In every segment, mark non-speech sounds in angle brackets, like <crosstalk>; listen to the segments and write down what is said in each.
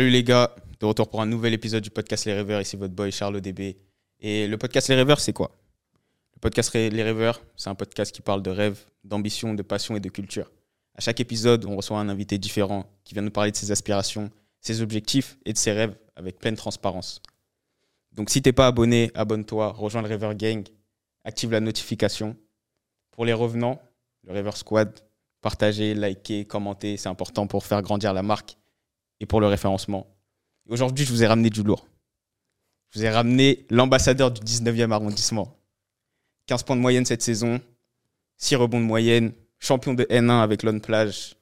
Salut les gars, de retour pour un nouvel épisode du podcast Les Rêveurs. Ici votre boy Charles ODB. Et le podcast Les Rêveurs, c'est quoi? Le podcast Les Rêveurs, c'est un podcast qui parle de rêves, d'ambition, de passion et de culture. À chaque épisode, on reçoit un invité différent qui vient nous parler de ses aspirations, ses objectifs et de ses rêves avec pleine transparence. Donc si t'es pas abonné, abonne-toi, rejoins le Rêveur Gang, active la notification. Pour les revenants, le Rêveur Squad, partagez, likez, commentez, c'est important pour faire grandir la marque et pour le référencement. Aujourd'hui, je vous ai ramené du lourd. Je vous ai ramené l'ambassadeur du 19e arrondissement. 15 points de moyenne cette saison, 6 rebonds de moyenne, champion de N1 avec Lone Plage.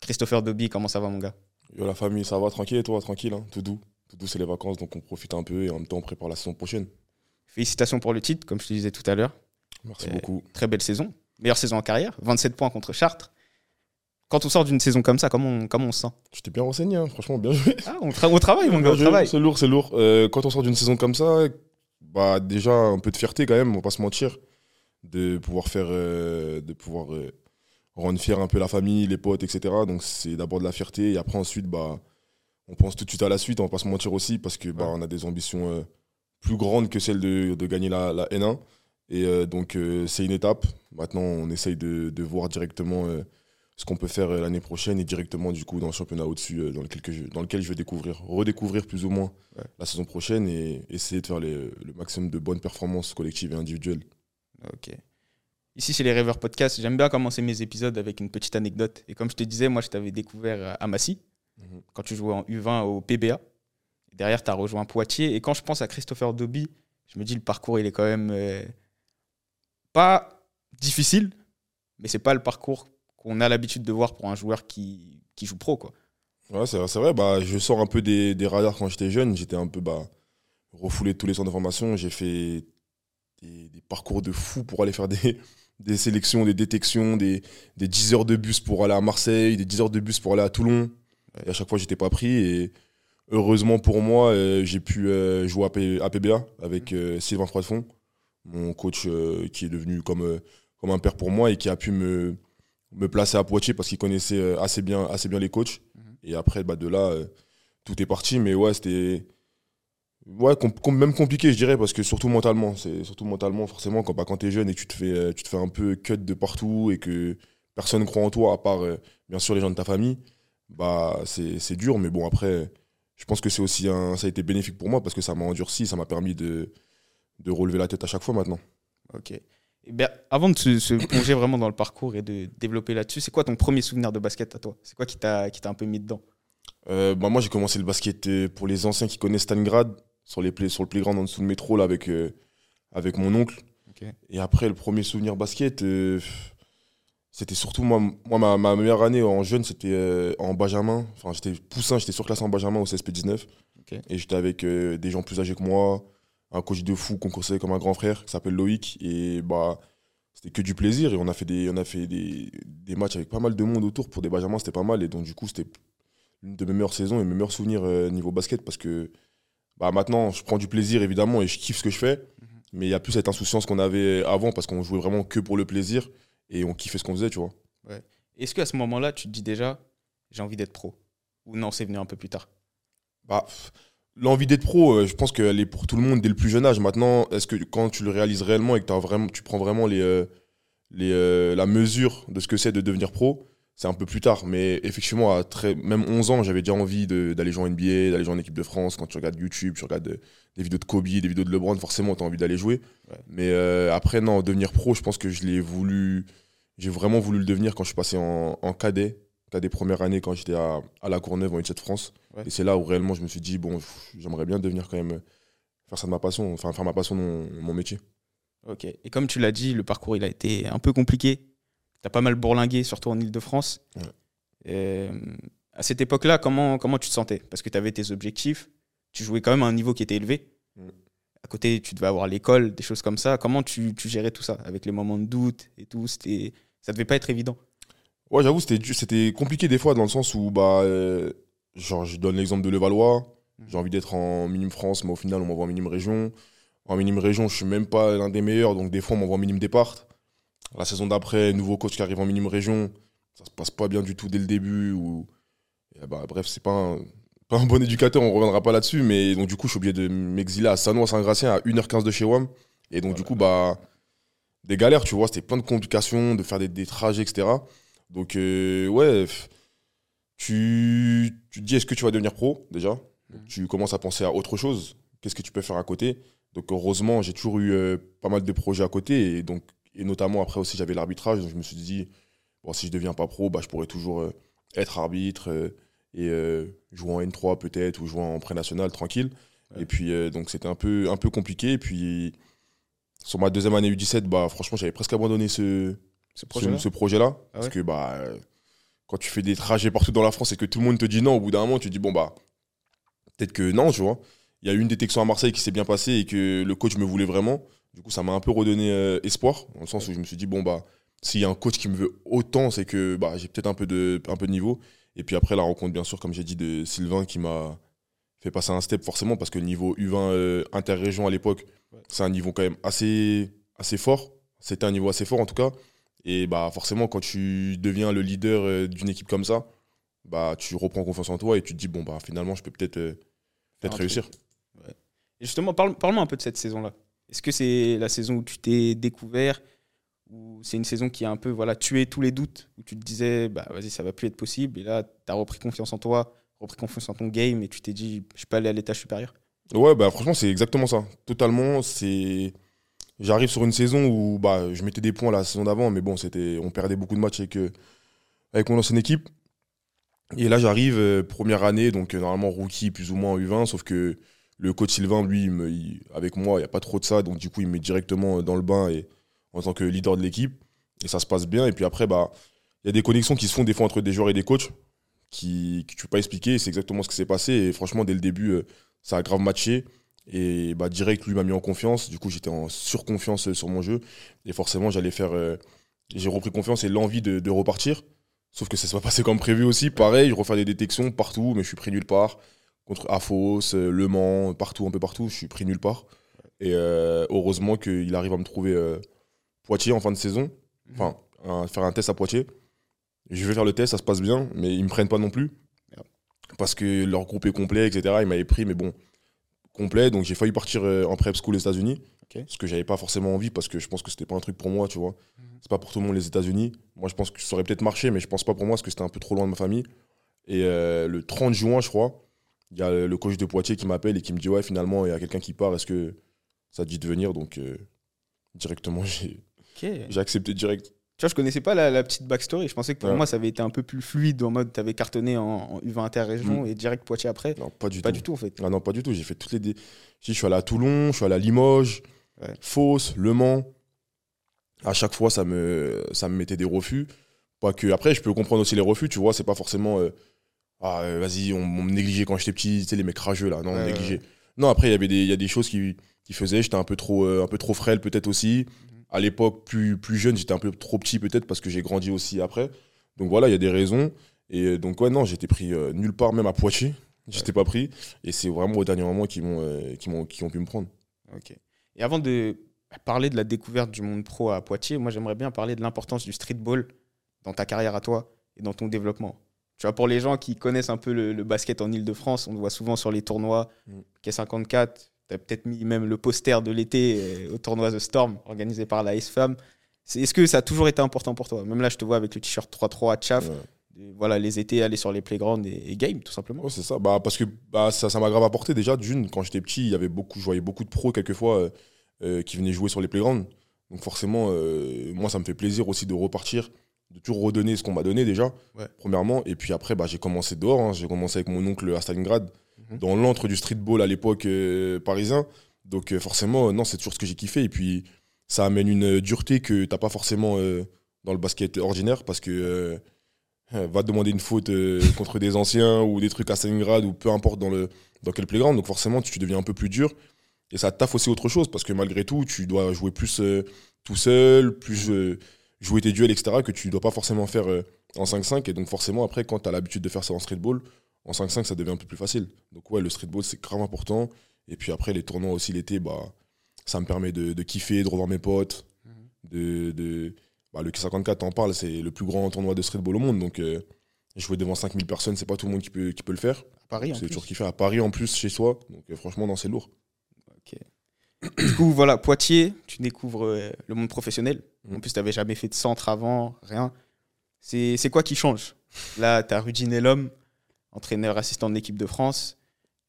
Christopher Dobby, comment ça va mon gars? Yo la famille, ça va tranquille et toi? Tranquille, hein tout doux. Tout doux, c'est les vacances, donc on profite un peu et en même temps on prépare la saison prochaine. Félicitations pour le titre, comme je te disais tout à l'heure. Merci Euh, beaucoup. Très belle saison. Meilleure saison en carrière, 27 points contre Chartres. Quand on sort d'une saison comme ça, comment on, comment on se sent Tu t'es bien renseigné, hein, franchement, bien joué. ah, on, tra- on travaille, mon gars, travaille. C'est lourd, c'est lourd. Euh, quand on sort d'une saison comme ça, bah déjà un peu de fierté quand même, on va pas se mentir, de pouvoir faire, euh, de pouvoir euh, rendre fier un peu la famille, les potes, etc. Donc c'est d'abord de la fierté et après ensuite bah on pense tout de suite à la suite, on va pas se mentir aussi parce que bah Ouais. on a des ambitions plus grandes que celles de, de gagner la, la N1 et donc c'est une étape. Maintenant on essaye de, de voir directement ce qu'on peut faire euh, l'année prochaine et directement du coup dans le championnat au-dessus euh, dans, lequel que je, dans lequel je vais découvrir, redécouvrir plus ou moins Ouais. la saison prochaine et essayer de faire les- le maximum de bonnes performances collectives et individuelles. Ok. Ici, chez les Rêveurs Podcast, j'aime bien commencer mes épisodes avec une petite anecdote. Et comme je te disais, moi, je t'avais découvert à Massy, Mhm. quand tu jouais en U20 au PBA. Derrière, tu as rejoint Poitiers. Et quand je pense à Christopher Dobby, je me dis, le parcours, il est quand même euh, pas difficile, mais c'est pas le parcours qu'on a l'habitude de voir pour un joueur qui, qui joue pro. Quoi. Ouais, c'est vrai, c'est vrai. Bah, je sors un peu des, des radars quand j'étais jeune. J'étais un peu bah, refoulé de tous les centres de formation. J'ai fait des, des parcours de fou pour aller faire des, <laughs> des sélections, des détections, des, des 10 heures de bus pour aller à Marseille, des 10 heures de bus pour aller à Toulon. Et à chaque fois, j'étais pas pris. Et heureusement pour moi, euh, j'ai pu euh, jouer à, P- à PBA avec euh, Sylvain Froidefond, mon coach qui est devenu comme, comme un père pour moi et qui a pu me, me placer à Poitiers parce qu'il connaissait euh, assez bien, assez bien les coachs. Et après, bah, de là, euh, tout est parti. Mais ouais, c'était. Ouais, com- com- même compliqué, je dirais, parce que surtout mentalement. C'est surtout mentalement, forcément, quand, bah, quand tu es jeune et que tu te, fais, euh, tu te fais un peu cut de partout et que personne ne croit en toi, à part, euh, bien sûr, les gens de ta famille, bah, c'est c'est dur. Mais bon, après, je pense que c'est aussi un, ça a été bénéfique pour moi parce que ça m'a endurci, ça m'a permis de, de relever la tête à chaque fois maintenant. Ok. Eh bien, avant de se, se plonger vraiment dans le parcours et de développer là-dessus, c'est quoi ton premier souvenir de basket à toi? C'est quoi qui t'a qui t'a un peu mis dedans? Euh, bah, moi, j'ai commencé le basket euh, pour les anciens qui connaissent Stalingrad, sur, les play, sur le playground en dessous de métro, là, avec, euh, avec mon oncle. Et après, le premier souvenir basket, euh, c'était surtout moi, moi ma, ma meilleure année en jeune, c'était en Benjamin. Enfin, j'étais poussin, j'étais surclassé en Benjamin au CSP19. Ok. Et j'étais avec des gens plus âgés que moi, un coach de fou qu'on considérait comme un grand frère qui s'appelle Loïc. Et bah, c'était que du plaisir. Et on a fait, des, on a fait des, des matchs avec pas mal de monde autour. Pour des Benjamins, c'était pas mal. Et donc, du coup, c'était l'une de mes meilleures saisons et mes meilleurs souvenirs euh, niveau basket parce que bah, maintenant, je prends du plaisir évidemment et je kiffe ce que je fais. Mais il n'y a plus cette insouciance qu'on avait avant parce qu'on jouait vraiment que pour le plaisir et on kiffait ce qu'on faisait, tu vois. Est-ce qu'à ce moment-là, tu te dis déjà, j'ai envie d'être pro? Ou non, c'est venu un peu plus tard? Bah, L'envie d'être pro, euh, je pense qu'elle est pour tout le monde dès le plus jeune âge. Maintenant, est-ce que quand tu le réalises réellement et que vraiment, tu prends vraiment les, euh, les, euh, la mesure de ce que c'est de devenir pro, c'est un peu plus tard. Mais effectivement, à très, même 11 ans, j'avais déjà envie d'aller jouer en NBA, d'aller jouer en équipe de France. Quand tu regardes YouTube, tu regardes des vidéos de Kobe, des vidéos de LeBron, forcément, tu as envie d'aller jouer. Ouais. Mais euh, après, non, devenir pro, je pense que je l'ai voulu. J'ai vraiment voulu le devenir quand je suis passé en, en cadet, cadet première année, quand j'étais à, à La Courneuve en U7 de France. Ouais. Et c'est là où réellement je me suis dit, bon, j'aimerais bien devenir quand même. euh, faire ça de ma passion, enfin, faire ma passion mon, mon métier. Ok. Et comme tu l'as dit, le parcours, il a été un peu compliqué. Tu as pas mal bourlingué, surtout en Ile-de-France. Ouais. Euh, à cette époque-là, comment, comment tu te sentais? Parce que tu avais tes objectifs, tu jouais quand même à un niveau qui était élevé. À côté, tu devais avoir l'école, des choses comme ça. Comment tu, tu gérais tout ça? Avec les moments de doute et tout Ça devait pas être évident. Ouais, j'avoue, c'était c'était compliqué des fois dans le sens où, bah, euh, genre, je donne l'exemple de Levallois. Mhm. J'ai envie d'être en minime France, mais au final, on m'envoie en minime région. En minime région, je suis même pas l'un des meilleurs, donc des fois, on m'envoie en minime départ. La saison d'après, nouveau coach qui arrive en minime région, ça se passe pas bien du tout dès le début. Ou... et bah, bref, c'est pas un- <laughs> pas un bon éducateur, on reviendra pas là-dessus, mais donc du coup, je suis obligé de m'exiler à Sanois-Saint-Gratien à 1h15 de chez WAM. Et donc, du coup, bah, des galères, tu vois, c'était plein de complications, de faire des, des trajets, etc. Donc, euh, ouais, tu, tu te dis, est-ce que tu vas devenir pro, déjà? Donc, Tu commences à penser à autre chose. Qu'est-ce que tu peux faire à côté? Donc, heureusement, j'ai toujours eu euh, pas mal de projets à côté. Et, donc, et notamment, après aussi, j'avais l'arbitrage. Donc, je me suis dit, bon, si je deviens pas pro, bah, je pourrais toujours euh, être arbitre et jouer en N3 peut-être ou jouer en pré-national tranquille. Ouais. Et puis, donc, c'était un peu, un peu compliqué. Et puis, sur ma deuxième année U17, bah, franchement, j'avais presque abandonné ce, Ce projet-là ce projet-là. Ah parce ouais que bah, euh, quand tu fais des trajets partout dans la France et que tout le monde te dit non, au bout d'un moment, tu te dis bon, bah, peut-être que non, tu vois. Il y a eu une détection à Marseille qui s'est bien passée et que le coach me voulait vraiment. Du coup, ça m'a un peu redonné euh, espoir, dans le sens où je me suis dit bon, bah, s'il y a un coach qui me veut autant, c'est que bah, j'ai peut-être un, peu de- un peu de niveau. Et puis après, la rencontre, bien sûr, comme j'ai dit, de Sylvain qui m'a fait passer un step forcément parce que le niveau U20 euh, interrégion à l'époque, Ouais. c'est un niveau quand même assez, assez fort. C'était un niveau assez fort en tout cas. Et bah forcément, quand tu deviens le leader euh, d'une équipe comme ça, bah tu reprends confiance en toi et tu te dis bon bah finalement je peux peut-être euh, un réussir. Et justement, parle- parle-moi un peu de cette saison-là. Est-ce que c'est la saison où tu t'es découvert ou c'est une saison qui a un peu voilà, tué tous les doutes Où tu te disais, bah vas-y, ça va plus être possible. Et là, tu as repris confiance en toi, repris confiance en ton game et tu t'es dit, je peux aller à l'étage supérieur? Ouais, bah franchement, c'est exactement ça. Totalement, c'est j'arrive sur une saison où bah je mettais des points la saison d'avant mais bon, c'était on perdait beaucoup de matchs avec euh, avec mon ancienne équipe. Et là, j'arrive euh, première année donc euh, normalement rookie plus ou moins en U20 sauf que le coach Sylvain lui il avec moi, il y a pas trop de ça donc du coup, il me met directement dans le bain et en tant que leader de l'équipe et ça se passe bien et puis après bah il y a des connexions qui se font des fois entre des joueurs et des coachs qui que tu peux pas expliquer, c'est exactement ce qui s'est passé et franchement dès le début ça a grave matché. Et bah, direct, lui m'a mis en confiance. Du coup, j'étais en surconfiance euh, sur mon jeu. Et forcément, j'allais faire. euh, j'ai repris confiance et l'envie de, de repartir. Sauf que ça s'est pas passé comme prévu aussi. Pareil, je refais des détections partout, mais je suis pris nulle part. Contre Afos, euh, Le Mans, partout, un peu partout, je suis pris nulle part. Et euh, heureusement qu'il arrive à me trouver euh, Poitiers en fin de saison. Enfin, un- faire un test à Poitiers. Je vais faire le test, ça se passe bien, mais ils me prennent pas non plus. Parce que leur groupe est complet, etc. Ils m'avaient pris, mais bon, complet. Donc j'ai failli partir euh, en prep school aux États-Unis. Ce que j'avais pas forcément envie parce que je pense que c'était pas un truc pour moi, tu vois. Mhm. C'est pas pour tout le monde les États-Unis. Moi, je pense que ça aurait peut-être marché, mais je pense pas pour moi parce que c'était un peu trop loin de ma famille. Et euh, le 30 juin, je crois, il y a le coach de Poitiers qui m'appelle et qui me dit Ouais, finalement, il y a quelqu'un qui part. Est-ce que ça te dit de venir? Donc, euh, directement, <laughs> j'ai accepté direct. Tu vois, je connaissais pas la, la petite backstory. Je pensais que pour Ouais. moi, ça avait été un peu plus fluide en mode tu avais cartonné en, en U20 interrégion et direct Poitiers après. Non, pas du Pas tout. du tout en fait. Ah non, pas du tout. J'ai fait toutes les. dé- Je suis allé à Toulon, je suis allé à Limoges, Ouais. Fos, Le Mans. À chaque fois, ça me, ça me mettait des refus. Pas que. Après, je peux comprendre aussi les refus, tu vois. C'est pas forcément. euh, ah, euh, vas-y, on, on me négligeait quand j'étais petit, tu sais, les mecs rageux là. Non, on me négligeait. Non, après, il y avait des, y a des choses qui, qui faisaient. J'étais un peu trop, euh, un peu trop frêle, peut-être aussi. À l'époque, plus, plus jeune, j'étais un peu trop petit, peut-être, parce que j'ai grandi aussi après. Donc voilà, il y a des raisons. Et euh, donc, ouais, non, j'étais pris euh, nulle part, même à Poitiers. <laughs> J'étais pas pris. Et c'est vraiment au dernier moment qu'ils m'ont, euh, qu'ils m'ont- qui ont pu me prendre. Ok. Et avant de parler de la découverte du monde pro à Poitiers, moi j'aimerais bien parler de l'importance du streetball dans ta carrière à toi et dans ton développement. Tu vois, pour les gens qui connaissent un peu le, le basket en Ile-de-France, on le voit souvent sur les tournois. Mm. K54, tu as peut-être mis même le poster de l'été euh, au tournoi The Storm organisé par la Femme. C'est- Est-ce que ça a toujours été important pour toi? Même là, je te vois avec le t-shirt 3-3 à. Ouais. Et Voilà, les étés, aller sur les playgrounds et, et game, tout simplement. Ouais, c'est ça. Bah, parce que bah, ça ça m'a grave apporté déjà. D'une, quand j'étais petit, il y avait beaucoup, je voyais beaucoup de pros quelquefois euh, euh, qui venaient jouer sur les playgrounds. Donc forcément, euh, moi, ça me fait plaisir aussi de repartir, de toujours redonner ce qu'on m'a donné déjà, Ouais. premièrement. Et puis après, bah, j'ai commencé dehors. hein. J'ai commencé avec mon oncle à Stalingrad, Mhm. dans l'antre du streetball à l'époque euh, parisien. Donc euh, forcément, non, c'est toujours ce que j'ai kiffé. Et puis, ça amène une dureté que t'as pas forcément euh, dans le basket ordinaire parce que va te demander une faute <laughs> contre des anciens ou des trucs à Stalingrad ou peu importe dans, le, dans quel playground. Donc forcément, tu deviens un peu plus dur. Et ça taffe aussi autre chose parce que malgré tout, tu dois jouer plus tout seul, plus euh, jouer tes duels, etc. que tu dois pas forcément faire en 5-5. Et donc forcément, après, quand tu as l'habitude de faire ça en streetball, en 5-5, ça devient un peu plus facile. Donc ouais, le streetball, c'est grave important. Et puis après, les tournois aussi l'été, bah, ça me permet de, de kiffer, de revoir mes potes. De, de, bah, le K54, t'en parles, c'est le plus grand tournoi de streetball au monde. Donc euh, Jouer devant 5000 personnes, c'est pas tout le monde qui peut, qui peut le faire. À Paris, C'est plus. toujours kiffé. À Paris, en plus, chez soi. Donc, euh, franchement, non, c'est lourd. Du coup, voilà, Poitiers, tu découvres euh, le monde professionnel. Mm. En plus, tu n'avais jamais fait de centre avant, rien. C'est quoi qui change? Là, tu as Rudy Nelom, entraîneur assistant de l'équipe de France,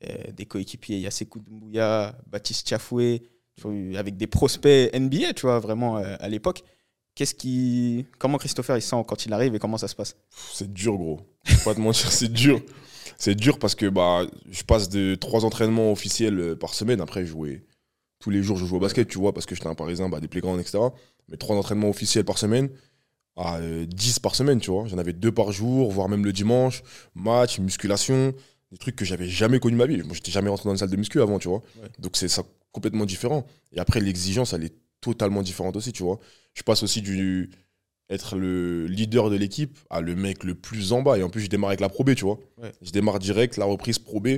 euh, des coéquipiers Yasekou Doumbouya, Baptiste vois, avec des prospects NBA, tu vois, vraiment euh, à l'époque. Qu'est-ce qui, comment Christopher il sent quand il arrive et comment ça se passe? C'est dur, gros. Faut pas te mentir, c'est dur. C'est dur parce que bah, je passe de trois entraînements officiels euh, par semaine. Après, je jouais tous les jours, je jouais au basket, tu vois, parce que j'étais un Parisien, bah, des playgrounds, etc. Mais trois entraînements officiels par semaine, à euh, 10 par semaine, tu vois. J'en avais deux par jour, voire même le dimanche. Match, musculation, des trucs que j'avais jamais connus de ma vie. Moi, j'étais jamais rentré dans une salle de muscu avant, tu vois. Ouais. Donc, c'est ça complètement différent. Et après, l'exigence, elle est totalement différente aussi, tu vois. Je passe aussi du être le leader de l'équipe à le mec le plus en bas. Et en plus, je démarre avec la Pro B, tu vois. Ouais. Je démarre direct, la reprise Pro B.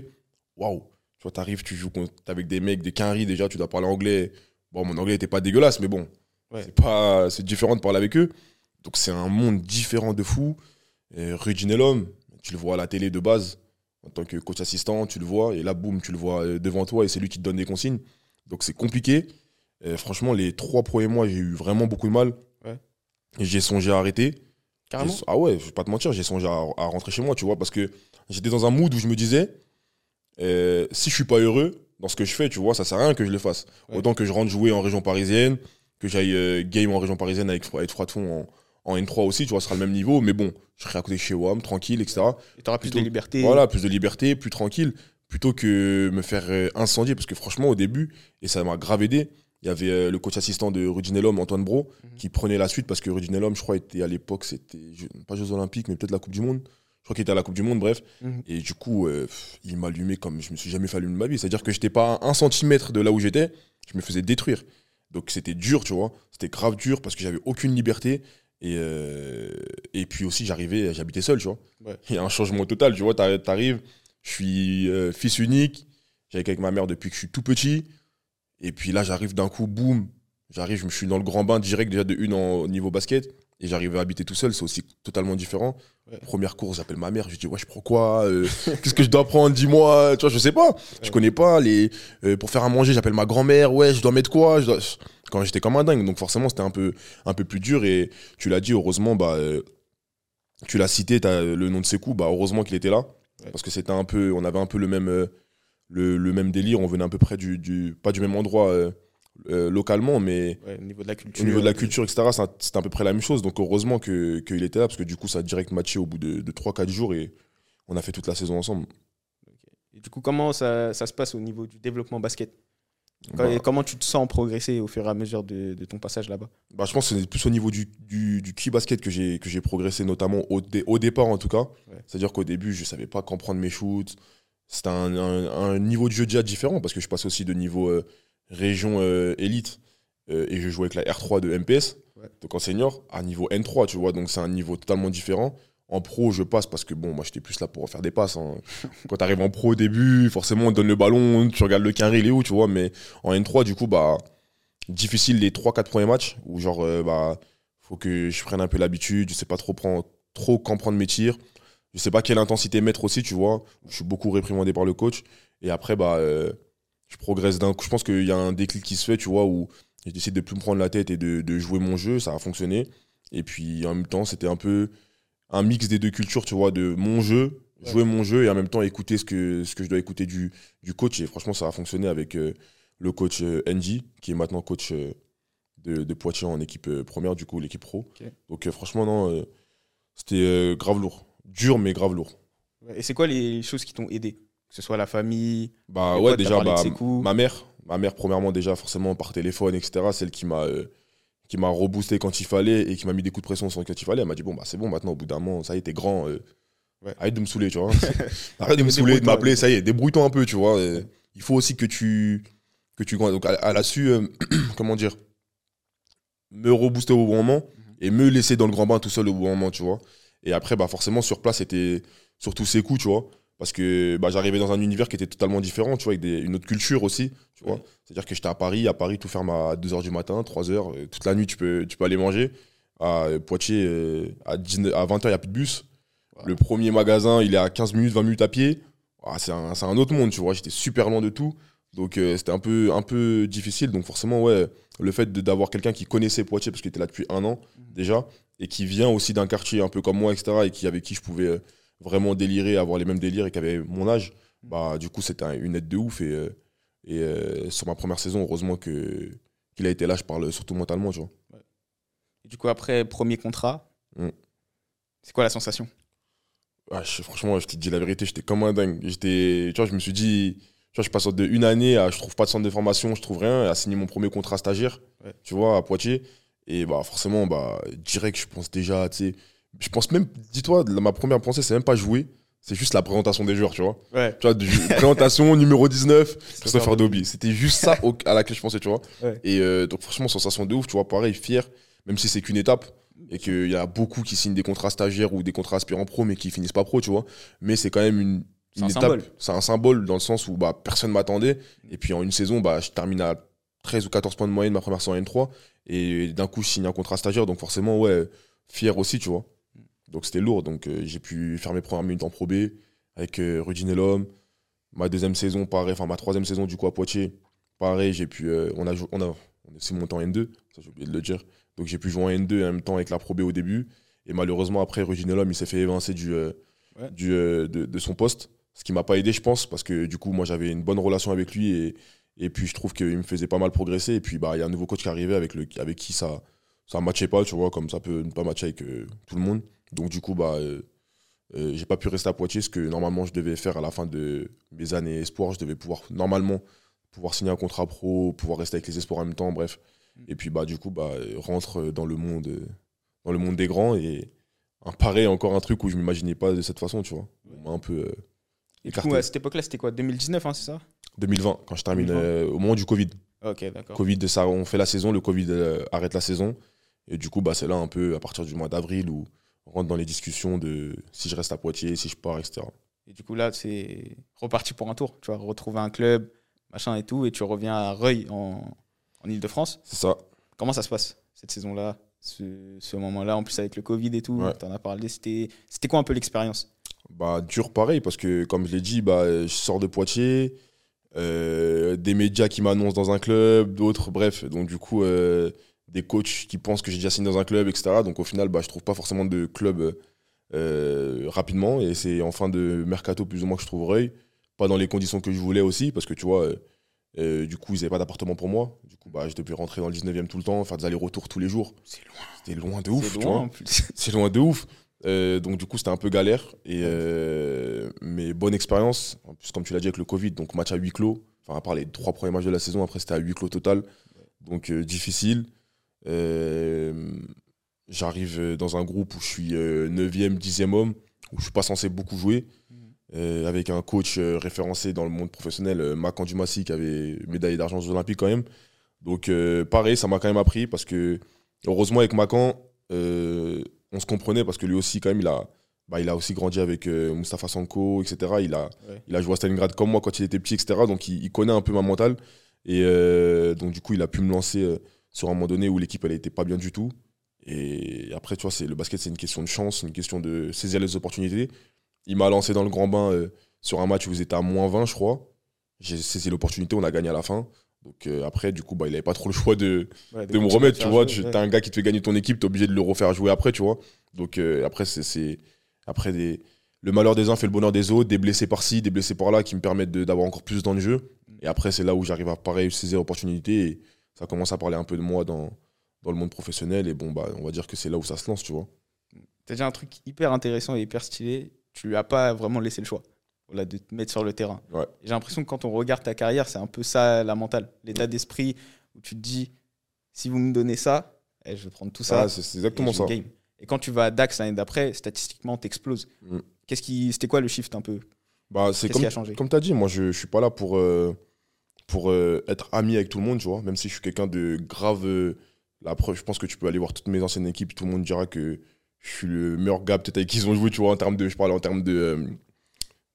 Waouh. Tu vois, t'arrives, tu joues contre- avec des mecs, des quinries déjà, tu dois parler anglais. Bon, mon anglais était pas dégueulasse, mais bon, Ouais. c'est pas, c'est différent de parler avec eux. Donc c'est un monde différent de fou. Et Rudy Nelom, tu le vois à la télé de base, en tant que coach assistant, tu le vois, et là, boum, tu le vois euh, devant toi, et c'est lui qui te donne des consignes. Donc c'est compliqué. Et franchement, les trois premiers mois, j'ai eu vraiment beaucoup de mal. Ouais. J'ai songé à arrêter. Carrément Ah ouais, je vais pas te mentir, j'ai songé à, à rentrer chez moi, tu vois, parce que j'étais dans un mood où je me disais, euh, si je suis pas heureux dans ce que je fais, tu vois, ça sert à rien que je le fasse. Ouais. Autant que je rentre jouer en région parisienne, que j'aille euh, game en région parisienne avec, avec Froid de Fond en, en N3 aussi, tu vois, ce sera le même niveau, mais bon, je serai à côté de chez WAM, tranquille, etc. Et tu auras plus plutôt- de liberté. Voilà, plus de liberté, plus tranquille, plutôt que me faire euh, incendier, parce que franchement, au début, et ça m'a grave aidé, il y avait euh, le coach assistant de Rudy Nelom, Antoine Bro, Mhm. qui prenait la suite, parce que Rudy Nelom, je crois, était à l'époque, c'était pas Jeux Olympiques, mais peut-être la Coupe du Monde. Je crois qu'il était à la Coupe du Monde, bref. Mhm. Et du coup, euh, il m'allumait comme je me suis jamais fait allumer de ma vie. C'est-à-dire que j'étais pas à un centimètre de là où j'étais, je me faisais détruire. Donc c'était dur, tu vois. C'était grave dur parce que j'avais aucune liberté. Et, euh, et puis aussi, j'arrivais, j'habitais seul, tu vois. Ouais. Il y a un changement total, tu vois. t'arri- T'arrives, je suis euh, fils unique, j'habite avec ma mère depuis que je suis tout petit. Et puis là, j'arrive d'un coup, boum, j'arrive, je me suis dans le grand bain direct déjà de une en, au niveau basket. Et j'arrive à habiter tout seul, c'est aussi totalement différent. Ouais. Première course, j'appelle ma mère, je lui dis, ouais, je prends quoi Euh, Qu'est-ce que je dois prendre Dis-moi, tu vois, je sais pas. Je connais pas. les euh, Pour faire à manger, j'appelle ma grand-mère, ouais, je dois mettre quoi je dois... Quand j'étais comme un dingue, donc forcément, c'était un peu, un peu plus dur. Et tu l'as dit, heureusement, bah, euh, tu l'as cité, as le nom de Sekou, bah, heureusement qu'il était là. Ouais. Parce que c'était un peu, on avait un peu le même, le, le même délire, on venait à peu près du, du pas du même endroit euh, euh, localement, mais Ouais, au niveau de la culture. au niveau de la culture, etc., c'est à peu près la même chose. Donc heureusement que- qu'il était là, parce que du coup, ça a direct matché au bout de, de 3-4 jours et on a fait toute la saison ensemble. Et du coup, comment ça, ça se passe au niveau du développement basket? Bah, et Comment tu te sens progresser au fur et à mesure de, de ton passage là-bas? Bah, je pense que c'est plus au niveau du, du, du key basket que j'ai progressé, notamment au, dé- au départ en tout cas. Ouais. C'est-à-dire qu'au début, je savais pas quand prendre mes shoots. C'était un, un- un niveau de jeu déjà différent parce que je passe aussi de niveau euh, région euh, élite euh, et je jouais avec la R3 de MPS, Ouais. donc en senior, à niveau N3, tu vois, donc c'est un niveau totalement différent. En pro, je passe parce que bon, moi j'étais plus là pour faire des passes. hein. <laughs> Quand tu arrives en pro au début, forcément on te donne le ballon, tu regardes le carré, il est où, tu vois, mais en N3, du coup, bah, difficile les 3-4 premiers matchs où genre, euh, bah, faut que je prenne un peu l'habitude, je sais pas trop, prendre, trop quand prendre mes tirs, je sais pas quelle intensité mettre aussi, tu vois, je suis beaucoup réprimandé par le coach, et après, bah, euh, je progresse d'un coup, je pense qu'il y a un déclic qui se fait, tu vois, où j'ai décidé de plus me prendre la tête et de, de jouer mon jeu, ça a fonctionné, et puis en même temps, c'était un peu un mix des deux cultures, tu vois, de mon jeu, Ouais. jouer mon jeu et en même temps écouter ce que, ce que je dois écouter du, du coach. Et franchement, ça a fonctionné avec euh, le coach euh, NJ, qui est maintenant coach euh, de, de Poitiers en équipe euh, première, du coup, l'équipe pro. Donc euh, franchement, non, euh, c'était euh, grave lourd. Dur, mais grave lourd. Et c'est quoi les choses qui t'ont aidé? Que ce soit la famille Bah ouais, déjà, bah, ma mère, ma mère, premièrement, déjà, forcément, par téléphone, etc., celle qui m'a euh, qui m'a reboosté quand il fallait et qui m'a mis des coups de pression sans quand il fallait. Elle m'a dit, bon, bah c'est bon, maintenant, au bout d'un moment, ça y est, t'es grand. euh, Ouais. Arrête de me saouler, tu vois. <laughs> Arrête de me saouler, de m'appeler, ça y est, débrouille-toi un peu, tu vois. et il faut aussi que tu que tu. Donc, elle, elle a su, euh, <clears throat> comment dire, me rebooster au bon moment et me laisser dans le grand bain tout seul au bon moment, tu vois. Et après, bah forcément, sur place, c'était surtout ses coups, tu vois. Parce que bah, j'arrivais dans un univers qui était totalement différent, tu vois, avec des- une autre culture aussi, tu vois. C'est-à-dire que j'étais à Paris, à Paris, tout ferme à 2h du matin, 3h, euh, toute la nuit, tu peux, tu peux aller manger. À euh, Poitiers, euh, à, 19 à 20h, il n'y a plus de bus. Le premier magasin, il est à 15 minutes, 20 minutes à pied. Ah, c'est un, c'est un autre monde, tu vois. J'étais super loin de tout. Donc euh, c'était un peu, un peu difficile. Donc forcément, ouais, le fait de- d'avoir quelqu'un qui connaissait Poitiers, parce qu'il était là depuis un an déjà, et qui vient aussi d'un quartier un peu comme moi, etc., et qui, avec qui je pouvais euh, vraiment délirer, avoir les mêmes délires et qui avait mon âge, bah du coup c'était un- une aide de ouf. Et, euh, et euh, sur ma première saison, heureusement que qu'il a été là, je parle surtout mentalement, tu vois. Et du coup, après, premier contrat, Mm. c'est quoi la sensation? Ah, je- franchement, je te dis la vérité, j'étais comme un dingue. J'étais, tu vois, je me suis dit, tu vois, je passe de une année à je trouve pas de centre de formation, je trouve rien, à signer mon premier contrat stagiaire, Ouais. tu vois, à Poitiers. Et bah forcément, bah direct, je pense déjà, tu sais, je pense même, dis-toi, ma première pensée, c'est même pas jouer, c'est juste la présentation des joueurs, tu vois. Ouais. Tu vois, du- présentation <laughs> numéro 19, Christopher Dobby. C'était juste ça au- à laquelle je pensais, tu vois. Ouais. Et euh, donc, franchement, sensation de ouf, tu vois, pareil, fier, même si c'est qu'une étape et qu'il y a beaucoup qui signent des contrats stagiaires ou des contrats aspirants pro, mais qui finissent pas pro, tu vois. Mais c'est quand même une, un étape. C'est un symbole dans le sens où bah, personne m'attendait. Et puis en une saison, bah, je termine à 13 ou 14 points de moyenne ma première saison en N3. Et d'un coup, je signe un contrat stagiaire. Donc forcément, ouais, fier aussi, tu vois. Donc c'était lourd. Donc euh, j'ai pu faire mes premières minutes en Pro B avec euh, Rudy Nelom. Ma deuxième saison, pareil, enfin ma troisième saison du coup à Poitiers, pareil, j'ai pu. euh, on a, on a, on est aussi monté en N2, ça j'ai oublié de le dire. Donc j'ai pu jouer en N2 en même temps avec la Pro B au début. Et malheureusement, après, Rudy Nelom, il s'est fait évincer du, euh, Ouais. du, de, de son poste. Ce qui m'a pas aidé, je pense, parce que du coup, moi j'avais une bonne relation avec lui et, et puis je trouve qu'il me faisait pas mal progresser. Et puis bah, il y a un nouveau coach qui est arrivé avec, le, avec qui ça ça matchait pas, tu vois, comme ça peut ne pas matcher avec tout le monde. Donc du coup, bah, euh, euh, j'ai pas pu rester à Poitiers, ce que normalement je devais faire à la fin de mes années espoirs. Je devais pouvoir, normalement, pouvoir signer un contrat pro, pouvoir rester avec les espoirs en même temps, bref. Et puis bah du coup, bah, euh, rentre dans le monde, dans le monde des grands et un pareil, encore un truc où je m'imaginais pas de cette façon, tu vois. On m'a un peu Et du coup, à cette époque-là, c'était quoi 2019, hein, c'est ça? 2020, quand je termine, 2020. euh, au moment du Covid. Ok, d'accord. Covid, ça, on fait la saison, le Covid euh, arrête la saison. Et du coup, bah, c'est là un peu à partir du mois d'avril où rentre dans les discussions de si je reste à Poitiers, si je pars, etc. Et du coup, là, c'est reparti pour un tour. Tu vas retrouver un club, machin et tout, et tu reviens à Reuil en, en Ile-de-France. C'est ça. Comment ça se passe, cette saison-là ce, ce moment-là, en plus avec le Covid et tout, Ouais. tu en as parlé. C'était c'était quoi un peu l'expérience? Bah, dur pareil, parce que comme je l'ai dit, bah, je sors de Poitiers, euh, des médias qui m'annoncent dans un club, d'autres, bref. Donc, du coup, euh, des coachs qui pensent que j'ai déjà signé dans un club, etc. Donc, au final, bah, je trouve pas forcément de club euh, rapidement. Et c'est en fin de mercato, plus ou moins, que je trouve Reuil. Pas dans les conditions que je voulais aussi, parce que tu vois, euh, euh, du coup, ils n'avaient pas d'appartement pour moi. Du coup, bah, je devais rentrer dans le 19e tout le temps, faire des allers-retours tous les jours. C'est loin. C'était loin de ouf, C'est tu loin vois. <laughs> C'est loin de ouf. Euh, donc du coup c'était un peu galère et mais bonne expérience en plus comme tu l'as dit avec le Covid donc match à huis clos enfin à part les trois premiers matchs de la saison après c'était à huis clos total donc difficile j'arrive dans un groupe où je suis 9e 10e homme où je suis pas censé beaucoup jouer euh, avec un coach euh, référencé dans le monde professionnel euh, Macan Dumassi qui avait médaillé d'argent aux Olympiques quand même donc euh, pareil ça m'a quand même appris parce que heureusement avec Macan euh, on se comprenait parce que lui aussi, quand même, il a, bah, il a aussi grandi avec euh, Mustafa Sanko, etc. Il a, Ouais. il a joué à Stalingrad comme moi quand il était petit, etc. Donc il, il connaît un peu ma mentale. Et euh, donc du coup, il a pu me lancer euh, sur un moment donné où l'équipe, elle n'était pas bien du tout. Et après, tu vois, c'est, le basket, c'est une question de chance, une question de saisir les opportunités. Il m'a lancé dans le grand bain euh, sur un match où vous étiez à moins 20, je crois. J'ai saisi l'opportunité, on a gagné à la fin. Donc euh, après, du coup, bah, il n'avait pas trop le choix de, Ouais, de me remettre, tu vois. Tu ouais. as un gars qui te fait gagner ton équipe, tu es obligé de le refaire jouer après, tu vois. Donc euh, après, c'est-. Après, des... le malheur des uns fait le bonheur des autres, des blessés par-ci, des blessés par-là qui me permettent d'avoir encore plus dans le jeu. Et après, c'est là où j'arrive à pareil saisir l'opportunité et ça commence à parler un peu de moi dans, dans le monde professionnel. Et bon, bah, on va dire que c'est là où ça se lance, tu vois. T'as dit un truc hyper intéressant et hyper stylé. Tu lui as pas vraiment laissé le choix voilà, de te mettre sur le terrain. Ouais. J'ai l'impression que quand on regarde ta carrière, c'est un peu ça la mentale, l'état d'esprit où tu te dis si vous me donnez ça, eh, je vais prendre tout ça. Ah, c'est et exactement ça. game. Et quand tu vas à Dax l'année d'après, statistiquement, t'exploses. Mm. Qu'est-ce qui, c'était quoi le shift un peu? Bah, c'est comme, qui a changé? comme tu as dit, moi je, je suis pas là pour, euh, pour euh, être ami avec tout le monde, tu vois. Même si je suis quelqu'un de grave. euh, la preuve, je pense que tu peux aller voir toutes mes anciennes équipes, tout le monde dira que je suis le meilleur gars peut-être avec qui ils ont joué, tu vois, en termes de. Je parle en termes de. euh,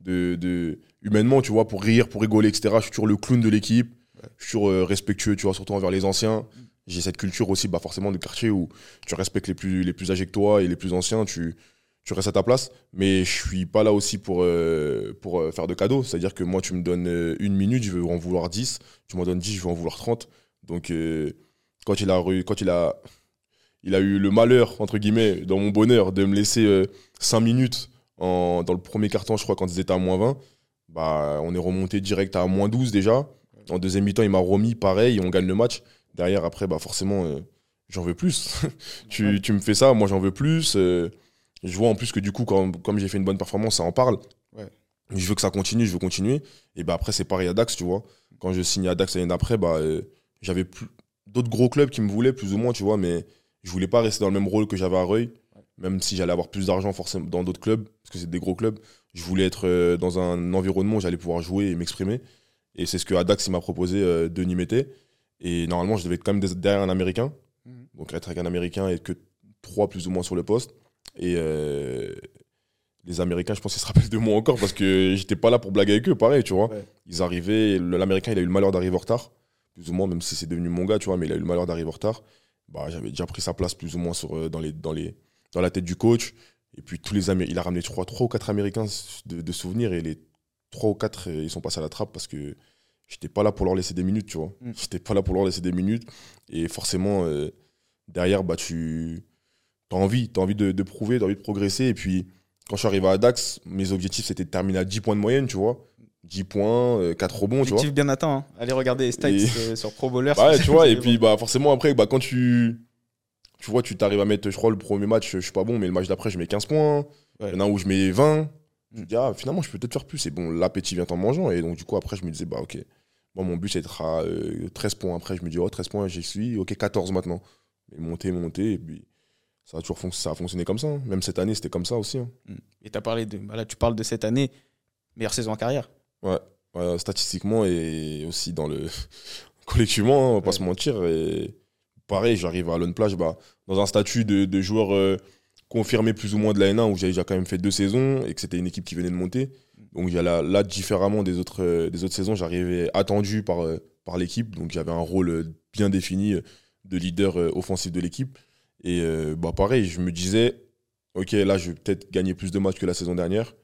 de, de- humainement, tu vois, pour rire, pour rigoler, etc. Je suis toujours le clown de l'équipe. Je suis toujours respectueux, tu vois, surtout envers les anciens. J'ai cette culture aussi, bah, forcément, de quartier où tu respectes les plus, les plus âgés que toi et les plus anciens. Tu, tu restes à ta place. Mais je suis pas là aussi pour, euh, pour euh, faire de cadeaux. C'est-à-dire que moi, tu me donnes euh, une minute, je veux en vouloir 10. Tu m'en donnes 10, je veux en vouloir 30. Donc, euh, quand, il a, quand il, a, il a eu le malheur, entre guillemets, dans mon bonheur, de me laisser 5 minutes en, dans le premier carton, je crois, quand ils étaient à moins 20, bah, on est remonté direct à moins 12 déjà. En deuxième mi-temps, il m'a remis pareil, on gagne le match. Derrière, après, bah, forcément, j'en veux plus. <laughs> tu, tu me fais ça, moi j'en veux plus. Je vois en plus que du coup, quand- comme j'ai fait une bonne performance, ça en parle. Ouais. Je veux que ça continue, je veux continuer. Et bah, après, c'est pareil à Dax, tu vois. Quand je signe à Dax l'année d'après, bah, euh, j'avais plus- d'autres gros clubs qui me voulaient, plus ou moins, tu vois, mais je voulais pas rester dans le même rôle que j'avais à Reuil, même si j'allais avoir plus d'argent forcément dans d'autres clubs, parce que c'est des gros clubs. Je voulais être euh, dans un environnement où j'allais pouvoir jouer et m'exprimer. Et c'est ce que Adax m'a proposé, euh, Denis Mété. Et normalement, je devais être quand même derrière un Américain. Mhm. Donc être avec un Américain et que trois plus ou moins sur le poste. Et euh, les Américains, je pense qu'ils se rappellent de moi encore parce que j'étais pas là pour blaguer avec eux, pareil, tu vois. Ouais. Ils arrivaient, l'Américain, il a eu le malheur d'arriver en retard, plus ou moins, même si c'est devenu mon gars, tu vois, mais il a eu le malheur d'arriver en retard. Bah, j'avais déjà pris sa place plus ou moins sur, euh, dans, les, dans, les, dans la tête du coach. Et puis tous les Amé- il a ramené, je crois, trois ou quatre Américains de, de souvenirs et les trois ou quatre, euh, ils sont passés à la trappe parce que j'étais pas là pour leur laisser des minutes, tu vois. Mm. J'étais pas là pour leur laisser des minutes. Et forcément, euh, derrière, bah, tu as envie, envie de, de prouver, tu as envie de progresser. Et puis, quand je suis arrivé à Dax, mes objectifs, c'était de terminer à 10 points de moyenne, tu vois. 10 points, euh, 4 rebons, tu vois. Objectif bien atteint. hein. Allez regarder les stats Et- euh, sur Pro Bowler. <laughs> Bah ouais, tu vois, et puis bah, forcément, après, bah, quand tu. Tu vois, tu t'arrives à mettre, je crois, le premier match, je suis pas bon, mais le match d'après, je mets 15 poins. Il Ouais. y en a où je mets 20. Je me Mm. dis, ah, finalement, je peux peut-être faire plus. Et bon, l'appétit vient en mangeant. Et donc, du coup, après, je me disais, bah, ok. Moi, mon but, c'est d'être à euh, 13 points. Après, je me dis, oh, 13 points, j'y suis. Ok, 14 maintenant. Et monter, monter. Et puis, ça a toujours fonc- ça a fonctionné comme ça. hein. Même cette année, c'était comme ça aussi. hein. Et as parlé de, bah là, tu parles de cette année, meilleure saison en carrière. Ouais, ouais, statistiquement et aussi dans le <laughs> collectivement, hein, on va pas se mentir. Et pareil, j'arrive à Lone Plage bah, dans un statut de, de joueur euh, confirmé plus ou moins de la N1 où j'avais déjà quand même fait deux saisons et que c'était une équipe qui venait de monter. Donc là, là, différemment des autres, euh, des autres saisons, j'arrivais attendu par, euh, par l'équipe. Donc j'avais un rôle bien défini de leader offensif de l'équipe. Et euh, bah, pareil, je me disais, ok, là je vais peut-être gagner plus de matchs que la saison dernière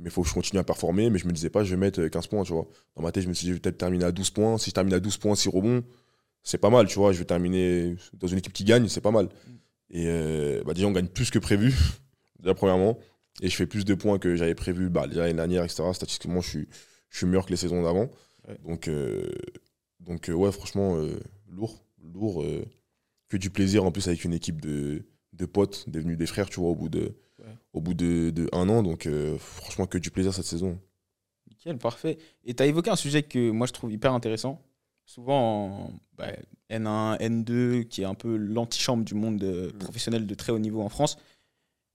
mais il faut que je continue à performer. Mais je me disais pas, je vais mettre euh, 15 points, tu vois. Dans ma tête, je me suis dit, je vais peut-être terminer à 12 points. Si je termine à 12 points, 6 rebonds, c'est pas mal, tu vois. Je vais terminer dans une équipe qui gagne, c'est pas mal. Et euh, bah, déjà, on gagne plus que prévu, <laughs> déjà, premièrement. Et je fais plus de points que j'avais prévu bah, déjà l'année dernière, etc. Statistiquement, je suis, je suis meilleur que les saisons d'avant. Ouais. Donc, euh, donc euh, ouais, franchement, euh, lourd. Lourd. Que du plaisir en plus avec une équipe de, de potes devenus des frères, tu vois, au bout de, Ouais. au bout de, de un an. Donc, euh, franchement, que du plaisir cette saison. Nickel, parfait. Et tu as évoqué un sujet que moi je trouve hyper intéressant. Souvent en bah, N1, N2, qui est un peu l'antichambre du monde euh, Mm. professionnel de très haut niveau en France,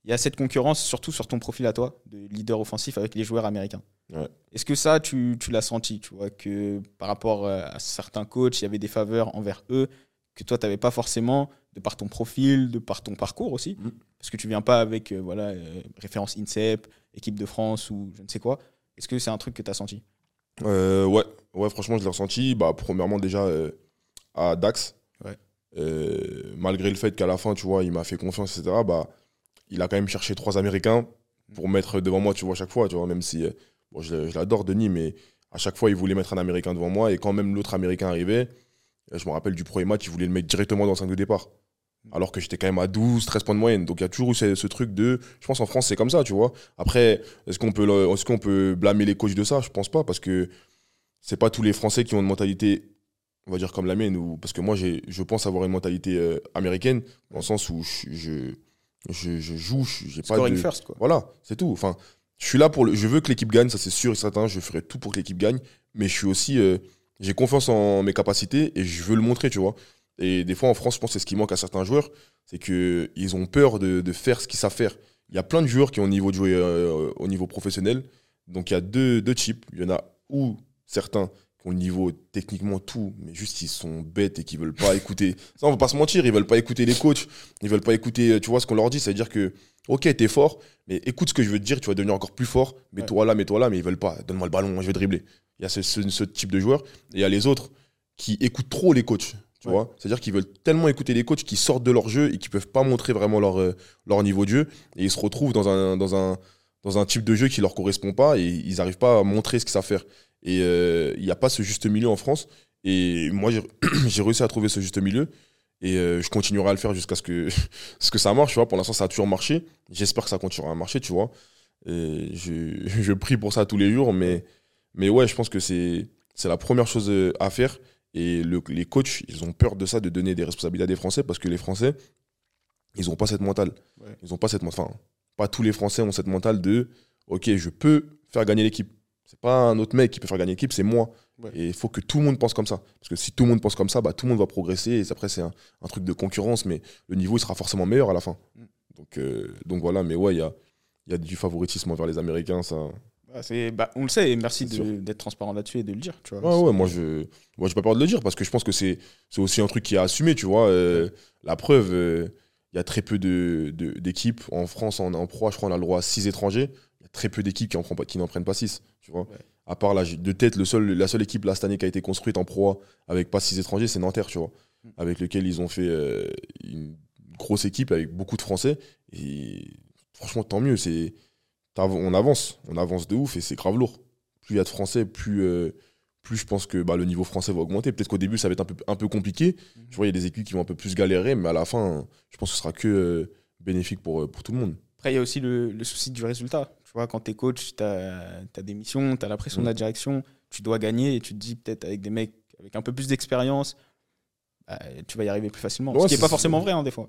il y a cette concurrence, surtout sur ton profil à toi, de leader offensif avec les joueurs américains. Ouais. Est-ce que ça, tu, tu l'as senti, tu vois, que par rapport euh, à certains coachs, il y avait des faveurs envers eux que toi, tu n'avais pas forcément, de par ton profil, de par ton parcours aussi Mm. Parce que tu viens pas avec euh, voilà, euh, référence INSEP, équipe de France ou je ne sais quoi. Est-ce que c'est un truc que tu as senti? Euh, ouais, ouais, franchement, je l'ai ressenti. Bah, premièrement, déjà à Dax. Ouais. Malgré le fait qu'à la fin, tu vois, il m'a fait confiance, etc. Bah, il a quand même cherché trois Américains pour mettre devant moi, tu vois, à chaque fois, tu vois, même si bon, je, je l'adore, Denis, mais à chaque fois, il voulait mettre un Américain devant moi. Et quand même l'autre Américain arrivait, je me rappelle du premier match, il voulait le mettre directement dans le 5 de départ. Alors que j'étais quand même à 12, 13 points de moyenne. Donc il y a toujours eu ce, ce truc de. Je pense en France, c'est comme ça, tu vois. Après, est-ce qu'on peut, qu'on blâmer les coachs de ça? Je pense pas, parce que c'est pas tous les Français qui ont une mentalité, on va dire comme la mienne, ou parce que moi, je pense avoir une mentalité euh, américaine, dans le sens où je, je, je, je joue, j'ai pas de. first, quoi. Voilà, c'est tout. Enfin, je suis là pour le. Je veux que l'équipe gagne, ça c'est sûr et certain. Je ferai tout pour que l'équipe gagne, mais je suis aussi. euh, j'ai confiance en mes capacités et je veux le montrer, tu vois. Et des fois en France, je pense que c'est ce qui manque à certains joueurs, c'est qu'ils ont peur de, faire ce qu'ils savent faire. Il y a plein de joueurs qui ont au niveau de jouer euh, au niveau professionnel. Donc il y a deux, deux types. Il y en a où certains le niveau techniquement tout, mais juste ils sont bêtes et qui veulent pas <laughs> écouter. Ça, on va pas se mentir, ils veulent pas écouter les coachs, ils veulent pas écouter, tu vois, ce qu'on leur dit. C'est-à-dire que, ok, t'es fort, mais écoute ce que je veux te dire, tu vas devenir encore plus fort. Mets-toi là, mets-toi là, mais ils veulent pas. Donne-moi le ballon, je vais dribbler. Il y a ce, ce- ce type de joueurs. Et il y a les autres qui écoutent trop les coachs. Tu vois C'est-à-dire qu'ils veulent tellement écouter les coachs qui sortent de leur jeu et qui peuvent pas montrer vraiment leur, euh, leur niveau de jeu. Et ils se retrouvent dans un, dans, un, dans un type de jeu qui leur correspond pas et ils n'arrivent pas à montrer ce qu'ils savent faire. Et euh, il n'y a pas ce juste milieu en France. Et moi, <clears throat> j'ai- réussi à trouver ce juste milieu. Et euh, je continuerai à le faire jusqu'à ce que, <laughs> ce que ça marche. Tu vois. Pour l'instant, ça a toujours marché. J'espère que ça continuera à marcher, tu vois. Et je, <laughs> je prie pour ça tous les jours. Mais, mais ouais, je pense que c'est c'est la première chose euh, à faire. Et le- les coachs, ils ont peur de ça, de donner des responsabilités à des Français, parce que les Français, ils n'ont pas cette mentale. Ouais. Ils ont pas cette mentale. Enfin, pas tous les Français ont cette mentale de OK, je peux faire gagner l'équipe. C'est pas un autre mec qui peut faire gagner l'équipe, c'est moi. Ouais. Et il faut que tout le monde pense comme ça. Parce que si tout le monde pense comme ça, bah, tout le monde va progresser. Et après, c'est un, un truc de concurrence, mais le niveau il sera forcément meilleur à la fin. Mm. Donc, euh, donc voilà, mais ouais, il y a, il y a du favoritisme envers les Américains. Ça... Bah, c'est- bah, on le sait, et merci d'être transparent là-dessus et de le dire. Tu vois. Ouais, moi, je moi, j'ai pas peur de le dire parce que je pense que c'est c'est aussi un truc qui est assumé, tu vois. Euh, la preuve, euh, il y a très peu de- de- d'équipes. en France, en, en pro, je crois, on a le droit à 6 étrangers. Il y a très peu d'équipes qui en prennent n'en prennent pas 6, tu vois. Ouais. À part là, j'ai- de tête, le seul, la seule équipe là, cette année qui a été construite en pro avec pas 6 étrangers, c'est Nanterre, tu vois. Mm. Avec lequel ils ont fait euh, une grosse équipe avec beaucoup de Français. Et franchement, tant mieux. C'est on avance, on avance de ouf et c'est grave lourd. Plus il y a de Français, plus, euh, plus je pense que bah, le niveau français va augmenter. Peut-être qu'au début, ça va être un peu, un peu compliqué. Mhm. Tu vois, il y a des équipes qui vont un peu plus galérer, mais à la fin, je pense que ce sera que euh, bénéfique pour, euh, pour tout le monde. Après, il y a aussi le, le souci du résultat. Tu vois, quand tu es coach, tu as, des missions, tu as la pression de la direction, tu dois gagner et tu te dis peut-être avec des mecs avec un peu plus d'expérience, bah, tu vas y arriver plus facilement. Ouais, Ce qui n'est pas forcément vrai, hein, des fois.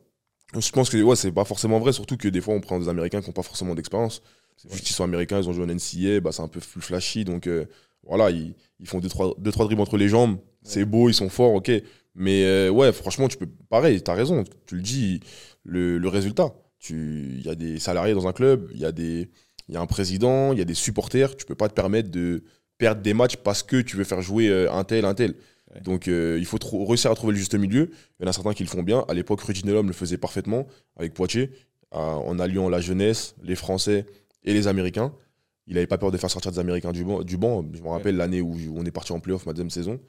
Je pense que ouais, c'est pas forcément vrai, surtout que des fois, on prend des Américains qui n'ont pas forcément d'expérience. Juste qu'ils sont américains, ils ont joué en NCA, bah, c'est un peu plus flashy. Donc euh, voilà, ils, ils font 2-3 deux, trois, deux, trois dribbles entre les jambes. C'est beau, ils sont forts, ok. Mais euh, ouais, franchement, tu peux. Pareil, tu as raison, tu le dis, le, le résultat. tu- Il y a des salariés dans un club, il y, a des- y a un président, il y a des supporters. Tu peux pas te permettre de perdre des matchs parce que tu veux faire jouer euh, un tel, un tel. Ouais. Donc euh, il faut réussir à trouver le juste milieu. Il y en a certains qui le font bien. À l'époque, Rudy Nelom le faisait parfaitement avec Poitiers, à- en alliant la jeunesse, les Français et les Américains. Il n'avait pas peur de faire sortir des Américains du banc. Du banc. Je me rappelle l'année où on est parti en playoff, ma deuxième saison.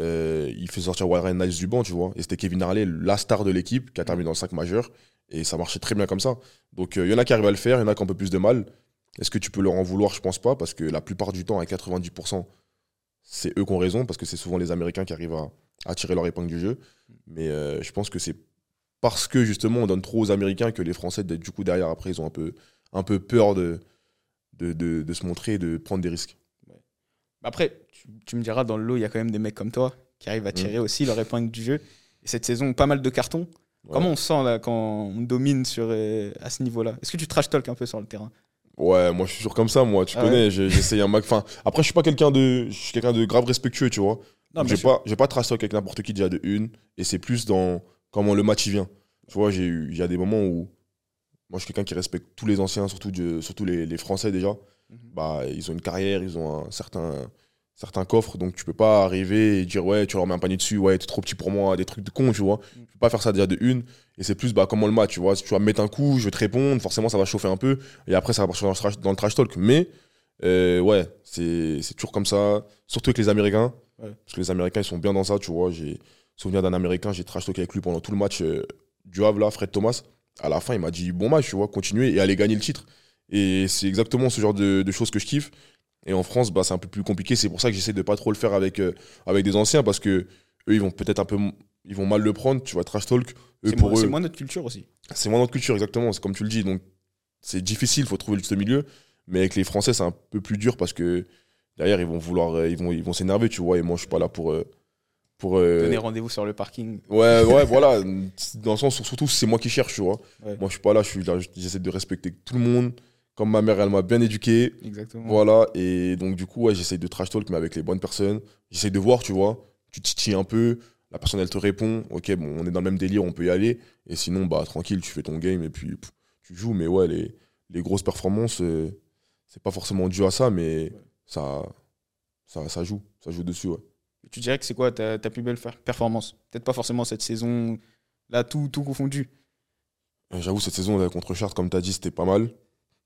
Euh, il fait sortir Warren Nice du banc, tu vois. Et c'était Kevin Harley, la star de l'équipe, qui a terminé dans le 5 majeur. Et ça marchait très bien comme ça. Donc euh, il y en a qui arrivent à le faire, il y en a qui ont un peu plus de mal. Est-ce que tu peux leur en vouloir? Je pense pas, parce que la plupart du temps, à 90%, c'est eux qui ont raison, parce que c'est souvent les Américains qui arrivent à, à tirer leur épingle du jeu. Mais euh, je pense que c'est parce que justement on donne trop aux Américains que les Français, du coup, derrière, après, ils ont un peu, un peu peur de, de, de- de se montrer et de prendre des risques. Après, tu, tu me diras, dans le lot, il y a quand même des mecs comme toi qui arrivent à tirer aussi leur épingle du jeu. Et cette saison, pas mal de cartons. Ouais. Comment on se sent là quand on domine sur, euh, à ce niveau-là? Est-ce que tu trash talk un peu sur le terrain? Ouais, moi je suis sûr comme ça, moi, tu Ah connais, j'ai- j'essaye un. Enfin, après, je suis pas quelqu'un de, je suis quelqu'un de grave respectueux, tu vois. J'ai pas, j'ai pas trash talk avec n'importe qui déjà de une, et c'est plus dans comment le match il vient. Tu vois, j'ai eu, il y a des moments où, moi je suis quelqu'un qui respecte tous les anciens, surtout, surtout les, les Français déjà. Mhm. Bah, ils ont une carrière, ils ont un certain, certain coffre, donc tu peux pas arriver et dire ouais, tu leur mets un panier dessus, ouais, t'es trop petit pour moi, des trucs de con, tu vois. Mhm. Tu peux pas faire ça déjà de une, et c'est plus bah comment le match, tu vois. Si tu vas me mettre un coup, je vais te répondre, forcément ça va chauffer un peu, et après ça va partir dans le trash, dans le trash talk. Mais euh, ouais, c'est c'est toujours comme ça, surtout avec les Américains. Ouais. Parce que les Américains, ils sont bien dans ça, tu vois. J'ai souvenir d'un Américain, j'ai trash talk avec lui pendant tout le match euh, du Havre, là, Fred Thomas. À la fin, il m'a dit bon match, tu vois, continuez et allez gagner le titre. Et c'est exactement ce genre de, de choses que je kiffe. Et en France, bah, c'est un peu plus compliqué. C'est pour ça que j'essaie de pas trop le faire avec, euh, avec des anciens parce que eux, ils vont peut-être un peu. Ils vont mal le prendre, tu vois, trash talk. Eux, C'est pour moins, eux, c'est moins notre culture aussi. c'est moins notre culture, exactement. C'est comme tu le dis. Donc, c'est difficile, il faut trouver le juste milieu. Mais avec les Français, c'est un peu plus dur parce que derrière, ils vont vouloir, euh, ils vont, ils vont s'énerver, tu vois. Et moi, je suis pas là pour. euh, pour euh, Donner rendez-vous sur le parking. Ouais, <laughs> ouais, voilà. Dans le sens où surtout, c'est moi qui cherche, tu vois. Ouais. Moi, je suis pas là, je suis là, j'essaie de respecter tout le monde. Comme ma mère, elle m'a bien éduqué. Exactement. Voilà. Et donc, du coup, ouais, j'essaie de trash talk, mais avec les bonnes personnes. J'essaie de voir, tu vois. Tu titilles un peu. La personne, elle te répond. Ok, bon, on est dans le même délire, on peut y aller. Et sinon, bah, tranquille, tu fais ton game et puis pff, tu joues. Mais ouais, les, les grosses performances, euh, c'est pas forcément dû à ça, mais ça, ça, ça joue. Ça joue dessus, ouais. Tu dirais que c'est quoi ta, ta plus belle performance? Peut-être pas forcément cette saison, là, tout, tout confondu. Euh, J'avoue, cette saison contre Chartres, comme tu as dit, c'était pas mal.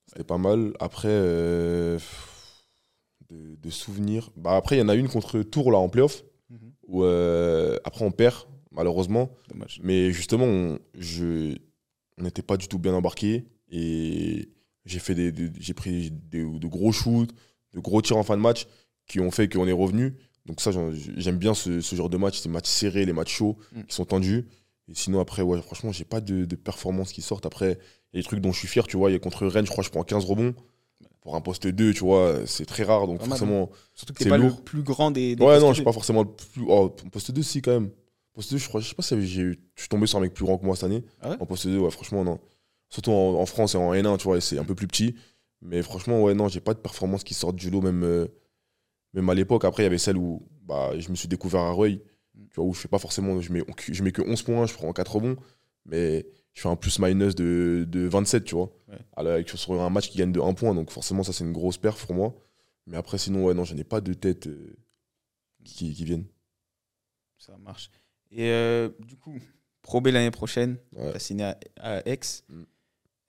C'était pas mal. Après, euh, de, de souvenirs. Bah, après, il y en a une contre Tours là, en playoff. Mhm. Où, euh, après, on perd. malheureusement. Dommage. Mais justement, on, je, n'était pas du tout bien embarqué. Et j'ai fait des, des- j'ai pris des- de gros shoots, de gros tirs en fin de match qui ont fait qu'on est revenu. Donc ça, j'aime bien ce, ce genre de match, ces matchs serrés, les matchs chauds, Mm. qui sont tendus. Et sinon, après, ouais, franchement, j'ai pas de, de performances qui sortent. Après, il y a des trucs dont je suis fier, tu vois. Il y a contre Rennes, je crois, je prends 15 rebonds. Pour un poste 2, tu vois, c'est très rare. Donc Pas forcément, Surtout que t'es C'est pas lourd. le plus grand des. des Ouais, non, je suis pas forcément le plus. Oh, en poste 2, si, quand même. Poste 2, je crois, je sais pas si j'ai- je suis tombé sur un mec plus grand que moi cette année. Ah ouais en poste 2, ouais, franchement, non. Surtout en, en France et en N1, tu vois, c'est un peu plus petit. Mais franchement, ouais, non, j'ai pas de performance qui sortent du lot, même, euh, même à l'époque. Après, il y avait celle où bah, je me suis découvert à Rueil, tu vois, où je fais pas forcément. Je mets, je mets que 11 points, je prends 4 rebonds, mais je fais un plus-minus de, de 27, tu vois. Ouais. Alors, sur un match qui gagne de 1 point, donc forcément, ça, c'est une grosse perf pour moi. Mais après, sinon, ouais, non, je n'ai pas de tête euh, qui, qui viennent. Ça marche. Et euh, du coup, Pro B l'année prochaine, Ouais. signé à, à Aix. Mm.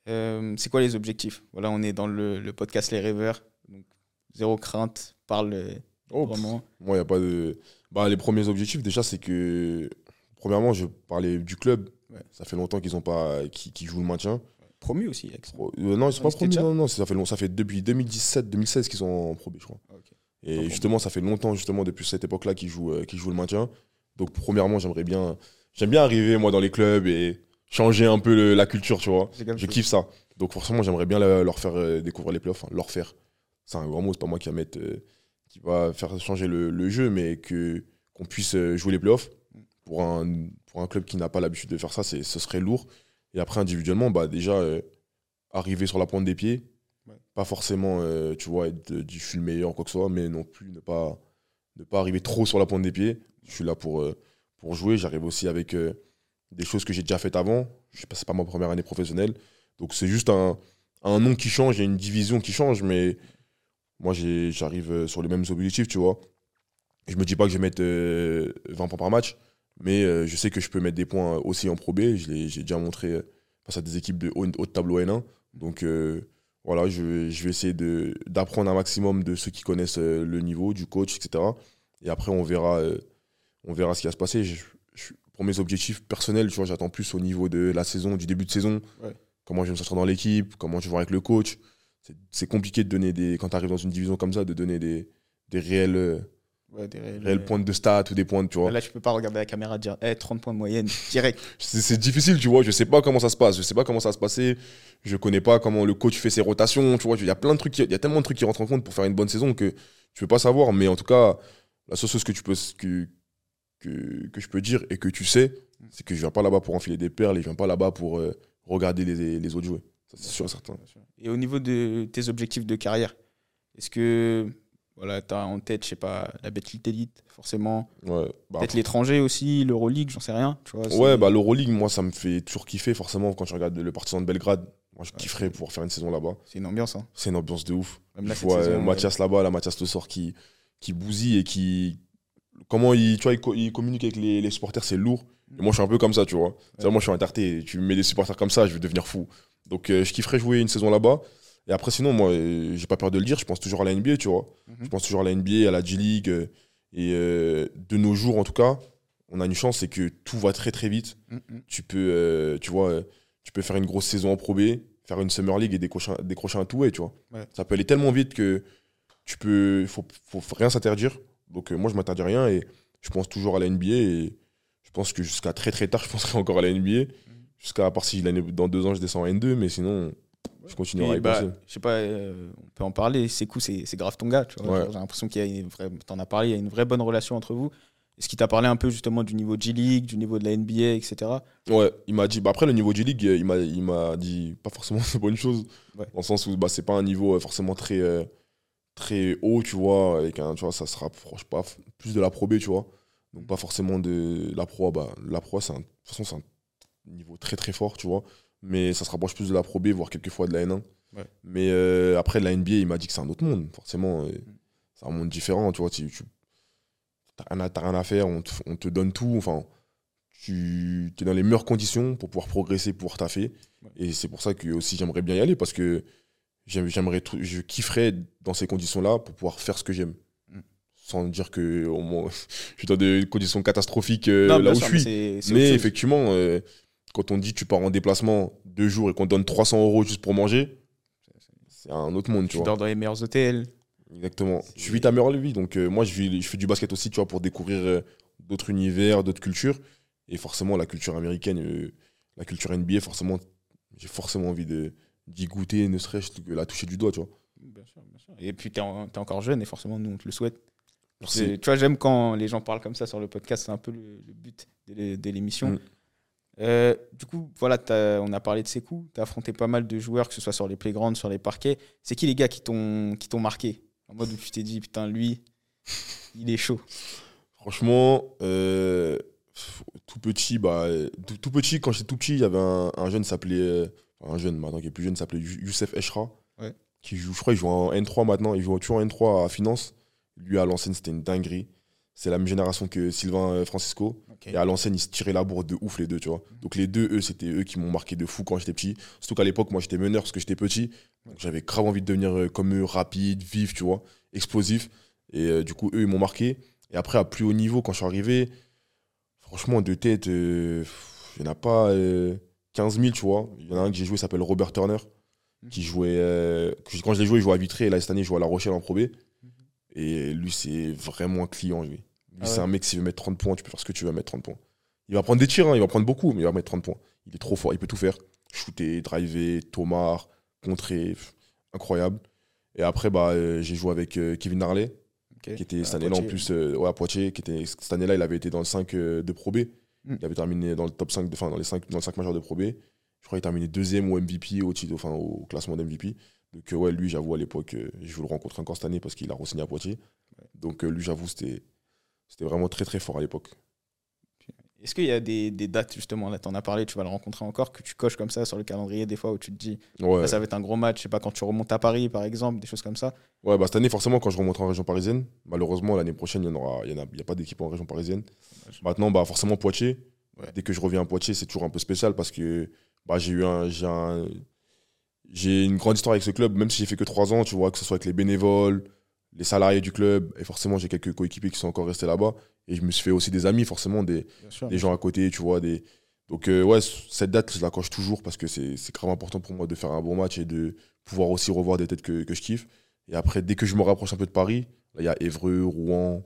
Euh, c'est quoi les objectifs? Voilà, on est dans le, le podcast Les Rêveurs. Donc, zéro crainte, parle euh, Oh, vraiment. Moi, il a pas de. Bah, les premiers objectifs, déjà, c'est que. Premièrement, je parlais du club. Ouais. Ça fait longtemps qu'ils ont pas. qui, jouent le maintien. Promu aussi, euh, non, ils sont Ah, pas déjà Non, non, ça fait, long- ça fait depuis 2017, 2016 qu'ils sont en Pro B, je crois. Ah. Et justement, ça fait longtemps, justement, depuis cette époque-là, qu'ils jouent, euh, qu'ils jouent le maintien. Donc, premièrement, j'aimerais bien. J'aime bien arriver, moi, dans les clubs et changer un peu le- la culture, tu vois. Je kiffe ça. Donc forcément, j'aimerais bien leur faire euh, découvrir les playoffs. Enfin, leur faire. C'est un grand mot, c'est pas moi qui va mettre, euh, qui va faire changer le, le jeu, mais que qu'on puisse euh, jouer les playoffs. Pour un, pour un club qui n'a pas l'habitude de faire ça, c'est, ce serait lourd. Et après, individuellement, bah, déjà, euh, arriver sur la pointe des pieds. Ouais. Pas forcément, euh, tu vois, être du je suis le meilleur, quoi que ce soit, mais non plus ne pas, ne pas arriver trop sur la pointe des pieds. Je suis là pour, euh, pour jouer. J'arrive aussi avec des choses que j'ai déjà faites avant. Je sais pas, c'est pas ma première année professionnelle. Donc c'est juste un, un nom qui change, a une division qui change, mais moi j'arrive euh, sur les mêmes objectifs, tu vois. Je me dis pas que je vais mettre euh, 20 points par match, mais euh, je sais que je peux mettre des points aussi en Pro B. Je l'ai- J'ai déjà montré euh, face à des équipes de haut, haut de tableau N1. Donc euh, voilà, je, je vais essayer d'apprendre un maximum de ceux qui connaissent euh, le niveau, du coach, etc. Et après, on verra, euh, on verra ce qui va se passer. Je- je- pour mes objectifs personnels, tu vois, j'attends plus au niveau de la saison, du début de saison. Ouais. Comment je vais me sortir dans l'équipe, comment je vais voir avec le coach. C'est- compliqué de donner des. Quand tu arrives dans une division comme ça, de donner des, des réels, euh, Ouais, des réels, réels euh, points de stats ou des points, tu vois. Là, tu peux pas regarder la caméra et dire Eh, 30 points de moyenne, direct. <laughs> C'est difficile, tu vois. Je sais pas comment ça se passe. Je sais pas comment ça se passer. Je connais pas comment le coach fait ses rotations. Tu vois, il y a plein de trucs, il y a tellement de trucs qui rentrent en compte pour faire une bonne saison que tu peux pas savoir. Mais en tout cas, la seule chose que tu peux, que, que, que je peux dire et que tu sais, c'est que je viens pas là-bas pour enfiler des perles et je viens pas là-bas pour euh, regarder les, les autres jouer. C'est sûr et certain. Et au niveau de tes objectifs de carrière, est-ce que voilà, tu as en tête, je sais pas, la Betclic Elite, forcément Ouais, bah, Peut-être l'étranger aussi, l'Euroleague, j'en sais rien. Tu vois, Ouais, bah l'Euroleague, moi, ça me fait toujours kiffer, forcément, quand tu regardes le Partizan de Belgrade. Moi, je Ouais, kifferais pouvoir faire une saison là-bas. C'est une ambiance. Hein. C'est une ambiance de ouf. Même là, je vois saison, euh, ouais. Mathias là-bas, là, Mathias Le Sort qui, qui bousille et qui. Comment il, tu vois, il, co- il communique avec les, les supporters, c'est lourd. Et moi, je suis un peu comme ça, tu vois. Moi, je suis interté. Tu me mets des supporters comme ça, je vais devenir fou. Donc, euh, je kifferais jouer une saison là-bas. Et après, sinon, moi, euh, j'ai pas peur de le dire, je pense toujours à la NBA, tu vois. Mhm. Je pense toujours à la NBA, à la G-League. euh, et euh, de nos jours, en tout cas, on a une chance, c'est que tout va très, très vite Mm, mm. tu peux, tu vois, tu peux faire une grosse saison en Pro B, faire une Summer League et décrocher, un- décrocher un two-way, tu vois. Ouais. Ça peut aller tellement vite que tu peux, faut, faut rien s'interdire. Donc moi, je m'interdis rien et je pense toujours à la NBA et je pense que jusqu'à très très tard, <laughs> je penserai encore à la NBA. Jusqu'à à part si l'année dans deux ans, je descends en N2, mais sinon, je continuerai à y bah, penser. je sais pas, euh, on peut en parler. C'est cool, c'est c'est grave ton gars. Tu vois, Ouais. Genre, J'ai l'impression qu'il y a une vraie. T'en as parlé, il y a une vraie bonne relation entre vous. Est-ce qu'il t'a parlé un peu justement du niveau G-League, du niveau de la NBA, etc. Ouais, il m'a dit. Bah après, le niveau G-League, euh, il m'a, il m'a dit pas forcément <laughs> de bonnes choses. Ouais. Dans le sens où bah, c'est pas un niveau euh, forcément très, euh, très haut, tu vois. Avec un, tu vois, ça se rapproche pas plus de la Pro B, tu vois. Donc pas forcément de la Pro. Bah, la Pro c'est un- de toute façon, c'est un niveau très très fort, tu vois. Mais ça se rapproche plus de la Pro B, voire quelquefois de la N1. Ouais. Mais euh, après, la NBA, il m'a dit que c'est un autre monde. Forcément, euh, c'est un monde différent, tu vois. Tu, tu rien, à- rien à faire, on te, on te donne tout. Enfin, tu es dans les meilleures conditions pour pouvoir progresser, pouvoir taffer. Ouais. Et c'est pour ça que aussi j'aimerais bien y aller parce que j'aime- j'aimerais, je kifferais dans ces conditions-là pour pouvoir faire ce que j'aime. Mm. sans dire que au moins, <laughs> je suis dans des conditions catastrophiques euh, Non, là où sûr, je mais suis. Mais effectivement, euh, quand on dit tu pars en déplacement deux jours et qu'on te donne 300 euros juste pour manger, c'est un autre monde, tu tu vois. dors dans les meilleurs hôtels. Exactement. Tu vis ta meilleure vie. Donc, euh, moi, je, vis- je fais du basket aussi, tu vois, pour découvrir euh, d'autres univers, d'autres cultures. Et forcément, la culture américaine, euh, la culture NBA, forcément, j'ai forcément envie de d'y goûter, ne serait-ce que la toucher du doigt, tu vois. Bien sûr, bien sûr. Et puis, tu es, encore jeune et forcément, nous, on te le souhaite. Merci. Tu vois, j'aime quand les gens parlent comme ça sur le podcast, c'est un peu le, le but de l'émission. Mm. Euh, du coup, voilà, on a parlé de ces coups. Tu as affronté pas mal de joueurs, que ce soit sur les playgrounds, sur les parquets. C'est qui les gars qui t'ont, marqué? En mode où tu t'es dit, putain, lui, il est chaud. Franchement, euh, tout petit, bah, tout, tout petit, quand j'étais tout petit, il y avait un, un jeune qui s'appelait. euh, un jeune maintenant qui est plus jeune, s'appelait Youssef Youssef Eshra. Ouais. Qui joue, je crois, il joue en N3 maintenant. Il joue toujours en N3 à Finance. Lui, à l'ancienne, c'était une dinguerie. C'est la même génération que Sylvain euh, Francisco. Et à l'ancienne, ils se tiraient la bourre de ouf, les deux, tu vois. Donc, les deux, eux, c'était eux qui m'ont marqué de fou quand j'étais petit. Surtout qu'à l'époque, moi, j'étais meneur parce que j'étais petit. Donc, j'avais grave envie de devenir euh, comme eux, rapide, vif, tu vois, explosif. Et euh, du coup, eux, ils m'ont marqué. Et après, à plus haut niveau, quand je suis arrivé, franchement, de tête, euh, il n'y en a pas euh, 15 000, tu vois. Il y en a un que j'ai joué, s'appelle Robert Turner, qui jouait. euh, que- quand je l'ai joué, il jouait à Vitré. Et là, cette année, il joue à La Rochelle en Pro B. Et lui, c'est vraiment un client, lui. Lui, Ah c'est un mec, s'il veut mettre 30 points, tu peux faire ce que tu veux, mettre 30 points. Il va prendre des tirs, hein, il va prendre beaucoup, mais il va mettre 30 points. Il est trop fort, il peut tout faire. Shooter, driver, tomar, contrer, pff, incroyable. Et après, bah, euh, j'ai joué avec euh, Kevin Narley, Ok. qui était cette année-là en plus euh, ouais, à Poitiers, qui était cette année-là, il avait été dans le 5 euh, de Pro B. Mm. Il avait terminé dans le top 5, de, enfin dans les 5 dans le 5 majeur de Pro B. Je crois qu'il a terminé deuxième au MVP au titre, enfin au classement d'MVP. Donc ouais, lui, j'avoue à l'époque, euh, je veux le rencontrer encore cette année parce qu'il a re-signé à Poitiers. Donc euh, lui, j'avoue, c'était vraiment très très fort à l'époque. Est-ce qu'il y a des, des dates, justement, là, tu en as parlé, tu vas le rencontrer encore, que tu coches comme ça sur le calendrier, des fois, où tu te dis, Ouais. là, ça va être un gros match, je sais pas, quand tu remontes à Paris, par exemple, des choses comme ça? Ouais, bah cette année, forcément, quand je remonterai en région parisienne, malheureusement, l'année prochaine, il n'y aura, y en a, y a pas d'équipe en région parisienne. Maintenant, bah, forcément, Poitiers. Ouais. Dès que je reviens à Poitiers, c'est toujours un peu spécial parce que bah, j'ai eu un. J'ai un- j'ai une grande histoire avec ce club, même si j'ai fait que trois ans, tu vois, que ce soit avec les bénévoles, les salariés du club, et forcément, j'ai quelques coéquipiers qui sont encore restés là-bas. Et je me suis fait aussi des amis, forcément, des, des gens à côté, tu vois. Des... Donc, euh, ouais, cette date, je la coche toujours parce que c'est grave important pour moi de faire un bon match et de pouvoir aussi revoir des têtes que, que je kiffe. Et après, dès que je me rapproche un peu de Paris, il y a Évreux, Rouen,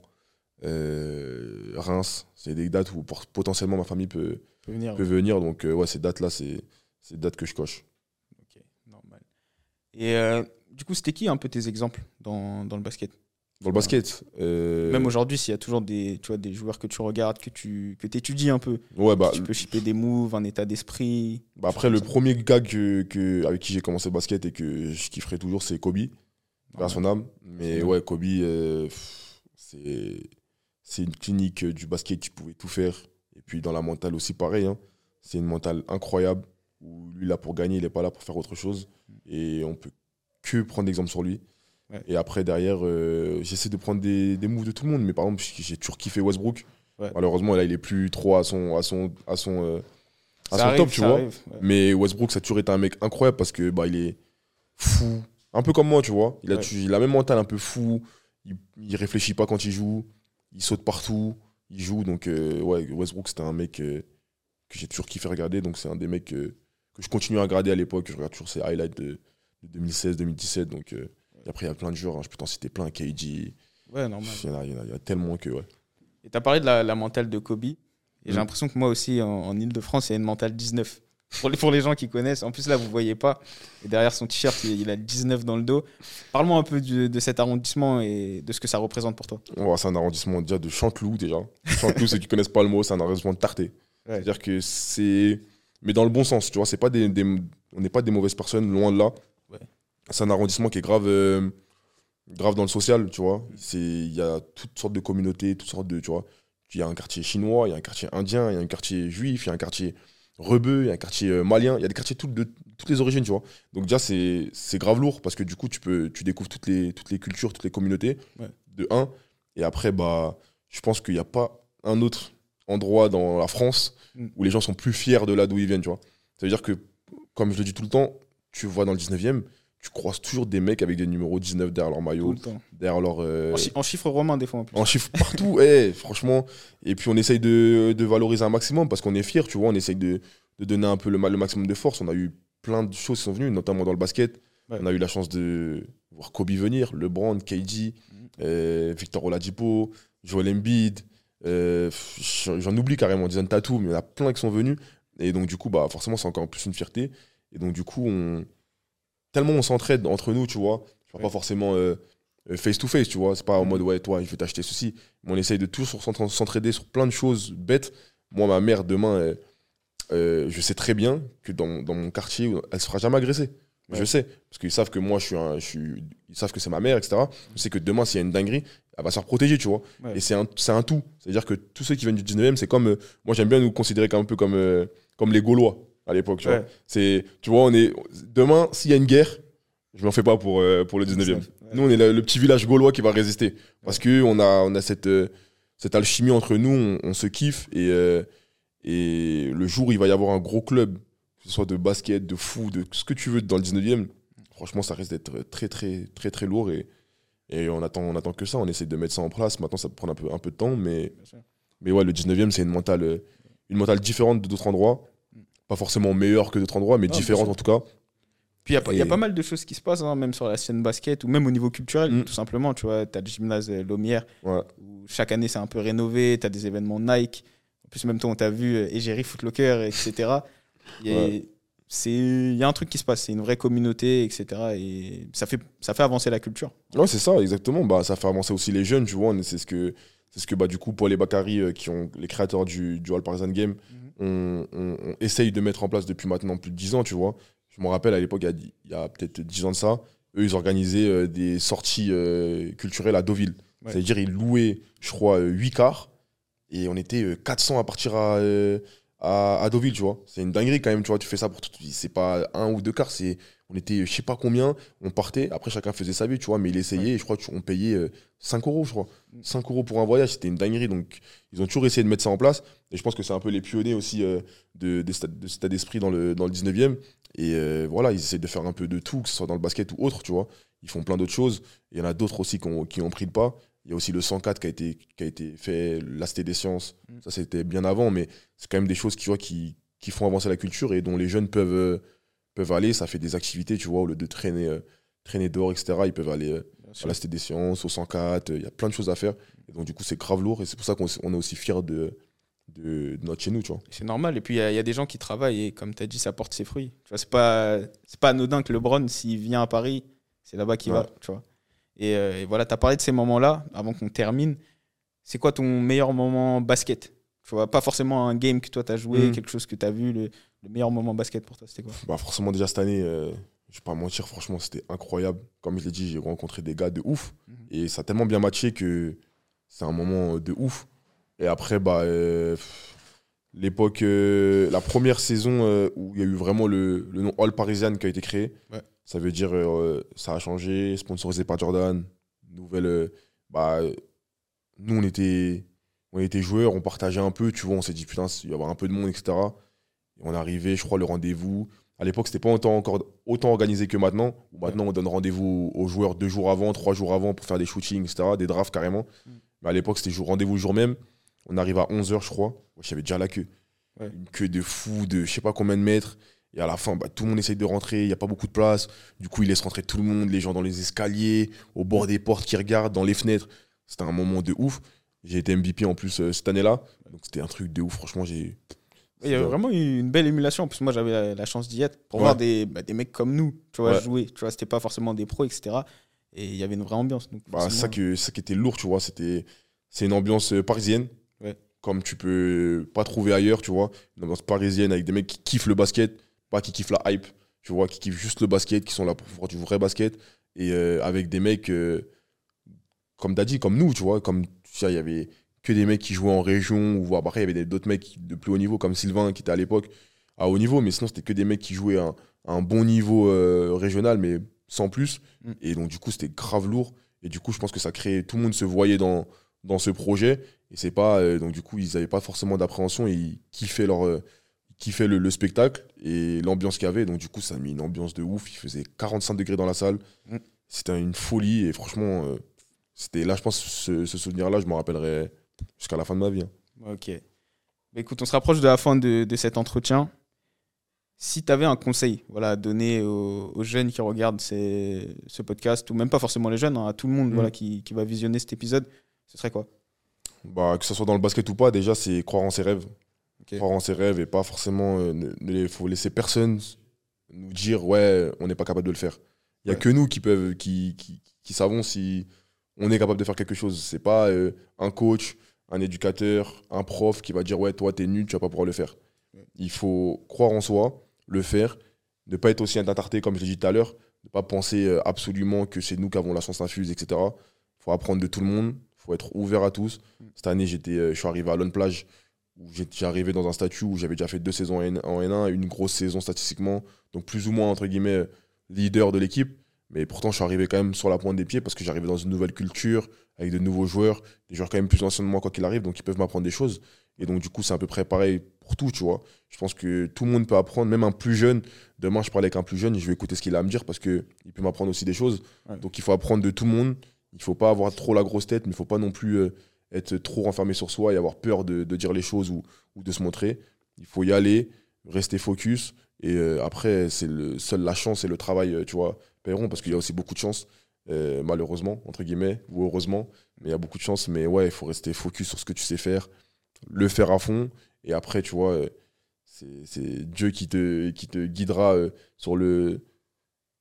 euh, Reims. C'est des dates où pour- potentiellement ma famille peut, venir. peut venir. Donc, euh, ouais, ces dates-là, c'est des dates que je coche. Et euh, du coup, c'était qui un peu tes exemples dans, dans le basket? Dans le basket, euh, Même aujourd'hui, s'il y a toujours des, tu vois, des joueurs que tu regardes, que tu que étudies un peu, ouais, bah, tu peux shipper des moves, un état d'esprit. bah, après, le premier gars que, que- avec qui j'ai commencé le basket et que je kifferai toujours, c'est Kobe. vers son âme. Mais ouais, Kobe, euh, c'est c'est une clinique du basket qui pouvait tout faire. Et puis dans la mentale aussi, pareil. hein. C'est une mentale incroyable où lui, là pour gagner, il n'est pas là pour faire autre chose. Et on peut que prendre exemple sur lui. Ouais. Et après, derrière, euh, j'essaie de prendre des, des moves de tout le monde. Mais par exemple, j'ai toujours kiffé Westbrook. Ouais. Malheureusement, là, il est plus trop à son, à son, à son, euh, à Ça son arrive, top, tu vois. arrive, ouais. Mais Westbrook, ça a toujours été un mec incroyable parce que bah, il est fou. Un peu comme moi, tu vois. Il a, tu- il a la même mental un peu fou. Il, il réfléchit pas quand il joue. Il saute partout. Il joue. Donc, euh, ouais, Westbrook, c'était un mec que j'ai toujours kiffé regarder. Donc, c'est un des mecs que je continue à regarder à l'époque. Je regarde toujours ses highlights de, 2016-2017. Donc, euh, après, il y a plein de joueurs. hein. Je peux t'en citer plein. KG. Ouais, normal. Il y, en a, il y en a- il y en a tellement que, ouais. Et tu as parlé de la, la mentale de Kobe. Et j'ai Mm. l'impression que moi aussi, en, en Ile-de-France, il y a une mentale 19. Pour les, pour les gens qui connaissent. En plus, là, vous voyez pas. Et derrière son t-shirt, il, il a le 19 dans le dos. Parle-moi un peu du- de cet arrondissement et de ce que ça représente pour toi. C'est un arrondissement déjà de Chanteloup déjà. Chanteloup, <laughs> ceux qui connaissent pas le mot, c'est un arrondissement de Tarté. Ouais. C'est-à-dire que c'est. Mais dans le bon sens, tu vois, c'est pas des, des- on n'est pas des mauvaises personnes, loin de là. Ouais. C'est un arrondissement qui est grave, euh, grave dans le social, tu vois. C'est- Il y a toutes sortes de communautés, toutes sortes de. Tu vois, il y a un quartier chinois, il y a un quartier indien, il y a un quartier juif, il y a un quartier rebeu, il y a un quartier euh, malien, il y a des quartiers toutes de toutes les origines, tu vois. Donc déjà, c'est c'est grave lourd parce que du coup, tu, peux, tu découvres toutes les, toutes les cultures, toutes les communautés, Ouais. de un. Et après, bah, je pense qu'il n'y a pas un autre endroit dans la France Mm. où les gens sont plus fiers de là d'où ils viennent, tu vois. Ça veut dire que, comme je le dis tout le temps, tu vois dans le 19e, tu croises toujours des mecs avec des numéros 19 derrière leur maillot, le derrière leur. euh, En, chi- en chiffres romains, des fois, en plus. en chiffres partout, <laughs> eh, franchement. Et puis on essaye de, de valoriser un maximum parce qu'on est fiers, tu vois. On essaye de, de donner un peu le, le maximum de force. On a eu plein de choses qui sont venues, notamment dans le basket. Ouais. On a eu la chance de voir Kobe venir, LeBron, KD, Mhm. euh, Victor Oladipo, Joel Embiid. Euh, J'en oublie carrément, Jason Tatum, mais il y en a plein qui sont venus. Et donc, du coup, bah, forcément, c'est encore plus une fierté. Et donc, du coup, on... tellement on s'entraide entre nous, tu vois. Je parle Ouais. pas forcément euh, euh, face-to-face, tu vois. C'est pas en mode, ouais, toi, je vais t'acheter ceci. Mais on essaye de toujours s'entra- s'entraider sur plein de choses bêtes. Moi, ma mère, demain, euh, euh, je sais très bien que dans, dans mon quartier, elle se fera jamais agresser. Je Ouais. sais. Parce qu'ils savent que moi, je suis un. Je suis... Ils savent que c'est ma mère, etc. Je sais que demain, s'il y a une dinguerie, elle va se protéger, tu vois. Ouais. Et c'est un, c'est un tout. C'est-à-dire que tous ceux qui viennent du 19e, c'est comme. euh, moi, j'aime bien nous considérer comme un peu comme, euh, comme les Gaulois à l'époque, tu vois. C'est, tu vois, on est. Demain, s'il y a une guerre, je m'en fais pas pour, euh, pour le 19e. Ouais. Nous, on est le, le petit village gaulois qui va résister. Parce que on a, on a cette, cette alchimie entre nous, on, on se kiffe. Et, et le jour où il va y avoir un gros club, que ce soit de basket, de foot, de ce que tu veux dans le 19e, franchement, ça risque d'être très, très, très, très lourd. Et, et on, attend, on attend que ça. On essaie de mettre ça en place. Maintenant, ça peut prendre un peu, un peu de temps. Mais, mais ouais, le 19e, c'est une mentale, euh, une mentale différente de d'autres endroits. Pas forcément meilleure que d'autres endroits, mais bien différente en tout cas. Puis il y a pas- il y, a Et- pas mal de choses qui se passent, hein, même sur la scène basket ou même au niveau culturel, Mm. tout simplement. Tu vois, tu as le gymnase euh, Lomière Ouais. où chaque année c'est un peu rénové, tu as des événements Nike. En plus, même toi, on t'a vu euh, Égérie Footlocker, etc. Ouais. C'est- il y a un truc qui se passe, c'est une vraie communauté, etc. Et ça fait, ça fait avancer la culture. Ouais, c'est ça, exactement. Bah, ça fait avancer aussi les jeunes, tu vois. C'est ce que, c'est ce que bah, du coup, Paul et Bakary, euh, qui ont les créateurs du, du All Partisan Game, on, on- on essaye de mettre en place depuis maintenant plus de 10 ans, tu vois. Je me rappelle à l'époque, il y a, a peut-être 10 ans de ça, eux, ils organisaient euh, des sorties euh, culturelles à Deauville. Ouais. C'est-à-dire, ils louaient, je crois, 8 cars et on était euh, 400 à partir à, à, à Deauville, tu vois. C'est une dinguerie quand même, tu vois. Tu fais ça pour tout. C'est pas un ou deux cars, c'est. On était, je sais pas combien, on partait, après chacun faisait sa vie, tu vois, mais il essayait, et je crois qu'on payait euh, 5 euros, je crois. Mm. 5 euros pour un voyage, c'était une dinguerie. Donc, ils ont toujours essayé de mettre ça en place. Et je pense que c'est un peu les pionniers aussi euh, de, de, cet- de cet état d'esprit dans le, dans le 19e. Et euh, voilà, ils essaient de faire un peu de tout, que ce soit dans le basket ou autre, tu vois. Ils font plein d'autres choses. Il y en a d'autres aussi qui ont, qui ont pris le pas. Il y a aussi le 104 qui a été, qui a été fait, la Cité des Sciences. Mm. Ça, c'était bien avant, mais c'est quand même des choses qui, tu vois, qui, qui font avancer la culture et dont les jeunes peuvent, euh, peuvent aller. Ça fait des activités, tu vois, au lieu de traîner, euh, traîner dehors, etc. Ils peuvent aller euh, à sûr. la Cité des Sciences, au 104. Il y a plein de choses à faire. Et donc, du coup, c'est grave lourd. Et c'est pour ça qu'on on est aussi fiers de, de, de notre chez nous, tu vois. C'est normal. Et puis, il y, a- il y a des gens qui travaillent et, comme tu as dit, ça porte ses fruits. Tu vois, c'est pas, anodin que LeBron, s'il vient à Paris, c'est là-bas qu'il Ouais. va. Tu vois. Et, euh, et voilà, tu as parlé de ces moments-là, avant qu'on termine. C'est quoi ton meilleur moment basket? Tu vois, pas forcément un game que toi, tu as joué, Mm. quelque chose que tu as vu. Le, le meilleur moment basket pour toi, c'était quoi? Bah forcément déjà cette année, euh, je vais pas mentir, franchement c'était incroyable. Comme je l'ai dit, j'ai rencontré des gars de ouf Mhm. et ça a tellement bien matché que c'est un moment de ouf. Et après bah euh, l'époque, euh, la première saison où il y a eu vraiment le, le nom All Parisian qui a été créé, Ouais. Ça veut dire euh, ça a changé, sponsorisé par Jordan, nouvelle. euh, bah nous on était on était joueurs, on partageait un peu, tu vois, on s'est dit putain il va y avoir un peu de monde etc. Et on est arrivé, je crois, le rendez-vous. À l'époque, c'était pas autant, encore, autant organisé que maintenant. Maintenant, on donne rendez-vous aux joueurs deux jours avant, trois jours avant pour faire des shootings, etc., des drafts carrément. Mm. Mais à l'époque, c'était rendez-vous le jour même. On arrive à 11h, je crois. J'avais déjà la queue. Ouais. Une queue de fou, de je sais pas combien de mètres. Et à la fin, bah, tout le monde essaye de rentrer. Il n'y a pas beaucoup de place. Du coup, il laisse rentrer tout le monde, les gens dans les escaliers, au bord des portes qui regardent, dans les fenêtres. C'était un moment de ouf. J'ai été MVP en plus euh, cette année-là. Donc, c'était un truc de ouf. Franchement, j'ai. Il y a vraiment eu une belle émulation. En plus, moi, j'avais la, la chance d'y être pour Ouais. voir des, bah, des mecs comme nous tu vois, Ouais. jouer. Tu vois, c'était pas forcément des pros, etc. Et il y avait une vraie ambiance. Donc, Bah, ça, ça qui était lourd, tu vois. C'était, c'est une ambiance euh, parisienne, Ouais. comme tu peux pas trouver ailleurs, tu vois. Une ambiance parisienne avec des mecs qui kiffent le basket, pas qui kiffent la hype, tu vois, qui kiffent juste le basket, qui sont là pour voir du vrai basket. Et euh, avec des mecs, euh, comme t'as dit, comme nous, tu vois. Comme tu sais, il y avait que des mecs qui jouaient en région, ou voire après, il y avait d'autres mecs de plus haut niveau, comme Sylvain, qui était à l'époque à haut niveau, mais sinon, c'était que des mecs qui jouaient à un, à un bon niveau euh, régional, mais sans plus. Mm. Et donc, du coup, c'était grave lourd. Et du coup, je pense que ça créait. Tout le monde se voyait dans, dans ce projet. Et c'est pas. donc, du coup, ils n'avaient pas forcément d'appréhension et ils kiffaient leur, kiffaient le, le spectacle et l'ambiance qu'il y avait. Donc, du coup, ça a mis une ambiance de ouf. Il faisait 45 degrés dans la salle. Mm. C'était une folie. Et franchement, euh, c'était là, je pense, ce, ce souvenir-là, je m'en rappellerai jusqu'à la fin de ma vie. hein. Ok. Bah, écoute, on se rapproche de la fin de, de cet entretien. Si tu avais un conseil voilà, à donner aux, aux jeunes qui regardent ces- ce podcast, ou même pas forcément les jeunes, hein, à tout le monde Mhm. voilà, qui, qui va visionner cet épisode, ce serait quoi? Bah, que ce soit dans le basket ou pas, déjà, c'est croire en ses rêves. Croire en ses rêves et pas forcément. euh, ne, faut laisser personne nous dire, ouais, on n'est pas capable de le faire. Il y a Ouais. que nous qui, peuvent, qui, qui, qui savons si on est capable de faire quelque chose. C'est pas euh, un coach, un éducateur, un prof qui va dire, ouais, toi, t'es nul, tu vas pas pouvoir le faire. Ouais. Il faut croire en soi, le faire, ne pas être aussi intarté, comme je l'ai dit tout à l'heure, ne pas penser euh, absolument que c'est nous qui avons la chance infuse, etc. Il faut apprendre de tout le monde, il faut être ouvert à tous. Cette année, j'étais, euh, je suis arrivé à Lone Plage, où j'étais arrivé dans un statut où j'avais déjà fait deux saisons en N- en N1, une grosse saison statistiquement, donc plus ou moins, entre guillemets, leader de l'équipe. Mais pourtant, je suis arrivé quand même sur la pointe des pieds parce que j'arrivais dans une nouvelle culture, avec de nouveaux joueurs, des joueurs quand même plus anciens de moi, quoi qu'il arrive, donc ils peuvent m'apprendre des choses. Et donc, du coup, c'est à peu près pareil pour tout, tu vois. Je pense que tout le monde peut apprendre, même un plus jeune. Demain, je parle avec un plus jeune et je vais écouter ce qu'il a à me dire parce qu'il peut m'apprendre aussi des choses. Ouais. Donc, il faut apprendre de tout le monde. Il faut pas avoir trop la grosse tête, mais il faut pas non plus euh, être trop renfermé sur soi et avoir peur de, de dire les choses ou, ou de se montrer. Il faut y aller, rester focus. Et euh, après, c'est le, seule la chance et le travail, euh, tu vois, paieront parce qu'il y a aussi beaucoup de chance, euh, malheureusement, entre guillemets, ou heureusement. Mais il y a beaucoup de chance. Mais ouais, il faut rester focus sur ce que tu sais faire, le faire à fond. Et après, tu vois, c'est Dieu qui te, qui te guidera sur, le,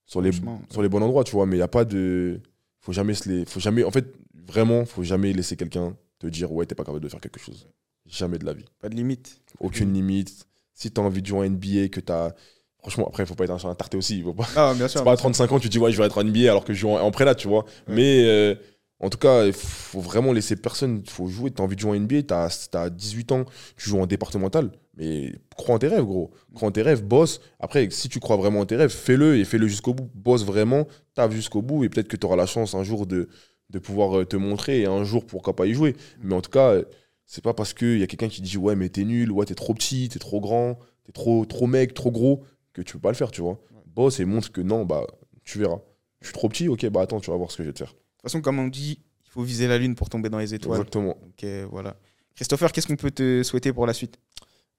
sur, les, chemin. sur les bons endroits, tu vois. Mais il n'y a pas de. Faut jamais se les. Faut jamais. En fait, vraiment, faut jamais laisser quelqu'un te dire, ouais, t'es pas capable de faire quelque chose. Jamais de la vie. Pas de limite. Aucune limite. Si t'as envie de jouer en NBA, que t'as. Franchement, après, il faut pas être un tarté aussi. Faut pas... Ah, bien <laughs> sûr. C'est pas à 35 ans, tu dis, ouais, je vais être en NBA alors que je joue en, en prélat, tu vois. Mais euh, en tout cas, il faut vraiment laisser personne. Il faut jouer. T'as envie de jouer en NBA, t'as as 18 ans, tu joues en départemental. Mais crois en tes rêves, gros. Crois en tes rêves, bosse. Après, si tu crois vraiment en tes rêves, fais-le et fais-le jusqu'au bout. Bosse vraiment, tape jusqu'au bout et peut-être que tu auras la chance un jour de, de pouvoir euh, te montrer et un jour pourquoi pas y jouer. Mais en tout cas, euh, c'est pas parce qu'il y a quelqu'un qui dit ouais, mais t'es nul, ouais, t'es trop petit, t'es trop grand, t'es trop, trop mec, trop gros, que tu peux pas le faire, tu vois. Bosse et montre que non, bah, tu verras. Je suis trop petit, ok, bah attends, tu vas voir ce que je vais te faire. De toute façon, comme on dit, il faut viser la lune pour tomber dans les étoiles. Exactement. Euh, voilà. Christopher, qu'est-ce qu'on peut te souhaiter pour la suite?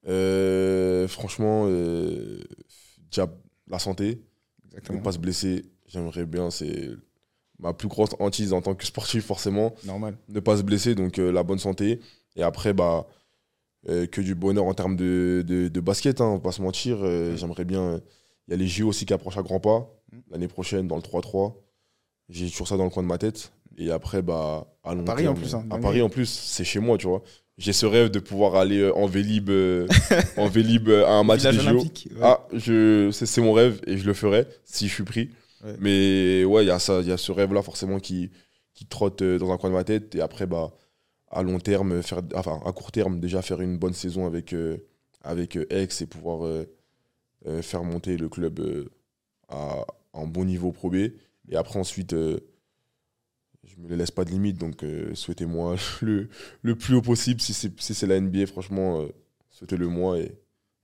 Euh, franchement, euh, déjà, la santé, ne Exactement. pas se blesser, j'aimerais bien, c'est ma plus grosse hantise en tant que sportif, forcément. Normal. ne pas se blesser, donc euh, la bonne santé. Et après, bah, euh, que du bonheur en termes de, de, de basket, hein, on va pas se mentir. Euh, J'aimerais bien. Il y a les JO aussi qui approchent à grands pas. Mm. L'année prochaine, dans le 3-3. J'ai toujours ça dans le coin de ma tête. Et après, bah, à long Paris, en plus, hein, à. Paris en plus, c'est chez moi, tu vois. J'ai ce rêve de pouvoir aller en Vélib, en <laughs> Vélib à un match des JO. ouais. Ah, je, c'est, c'est mon rêve et je le ferai si je suis pris. Ouais. Mais ouais, il y a ça, il y a ce rêve-là forcément qui, qui trotte euh, dans un coin de ma tête. Et après, bah, à long terme, faire, enfin, à court terme, déjà faire une bonne saison avec, euh, avec euh, Aix et pouvoir euh, faire monter le club euh, à un bon niveau Pro B. Et après, ensuite, je me les laisse pas de limite. Donc, souhaitez-moi <laughs> le, le plus haut possible. Si c'est, si c'est la NBA, franchement, souhaitez-le moi. Et,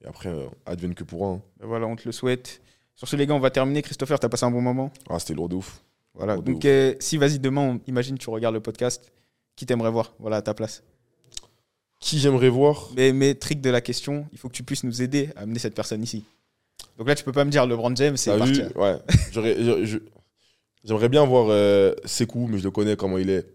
et après, advienne que pourra. hein. Ben Voilà, on te le souhaite. Sur ce, les gars, on va terminer. Christopher, t'as passé un bon moment? Ah, c'était lourd de ouf. Voilà. Donc, ouf. euh, si, vas-y, demain, on- imagine, tu regardes le podcast. Qui t'aimerais voir? Voilà, à ta place. Qui j'aimerais voir? Mais, mais trick de la question, il faut que tu puisses nous aider à amener cette personne ici. Donc là, tu peux pas me dire LeBron James, c'est parti. Ouais. J'aimerais bien voir euh, Sekou, mais je le connais comment il est.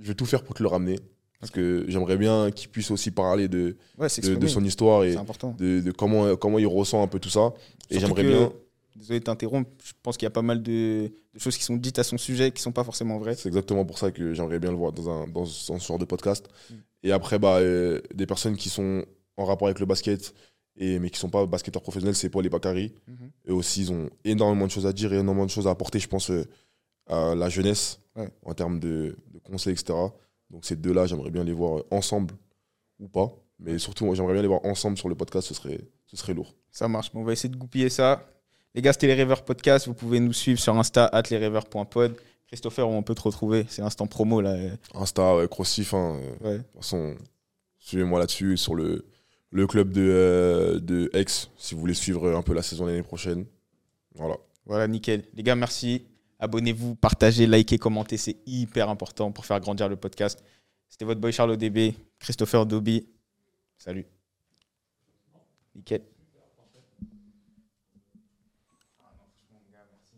Je vais tout faire pour te le ramener. Parce que j'aimerais bien qu'il puisse aussi parler de, Ouais, de, de son histoire et de, de comment, comment il ressent un peu tout ça. Et j'aimerais bien. Désolé de t'interrompre, je pense qu'il y a pas mal de, de choses qui sont dites à son sujet qui sont pas forcément vraies. C'est exactement pour ça que j'aimerais bien le voir dans, un, dans ce genre de podcast. Mm. Et après, bah, euh, des personnes qui sont en rapport avec le basket, et, mais qui sont pas basketteurs professionnels, c'est Paul et Bakary. Mhm. Eux aussi, ils ont énormément de choses à dire et énormément de choses à apporter, je pense, euh, à la jeunesse Ouais. en termes de, de conseils, etc. Donc ces deux-là, j'aimerais bien les voir ensemble ou pas. Mais surtout, j'aimerais bien les voir ensemble sur le podcast, ce serait, ce serait lourd. Ça marche. On va essayer de goupiller ça. Les gars, c'était les Rêveurs Podcast. Vous pouvez nous suivre sur Insta, at lesrêveurs.pod. Christopher, où on peut te retrouver C'est l'instant promo, là. Insta, ouais, Crossif, hein, euh, Ouais. de toute façon, suivez-moi là-dessus, sur le, le club de, euh, de Aix, si vous voulez suivre un peu la saison l'année prochaine. Voilà. Voilà, nickel. Les gars, merci. Abonnez-vous, partagez, likez, commentez. C'est hyper important pour faire grandir le podcast. C'était votre boy Charles ODB, Christopher Dobby. Salut. Nickel.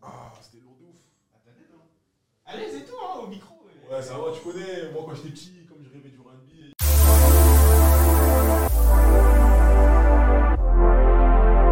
Ah, c'était lourd de ouf. Allez, c'est tout, hein, au micro. Ouais, ça va, tu connais, moi quand j'étais petit.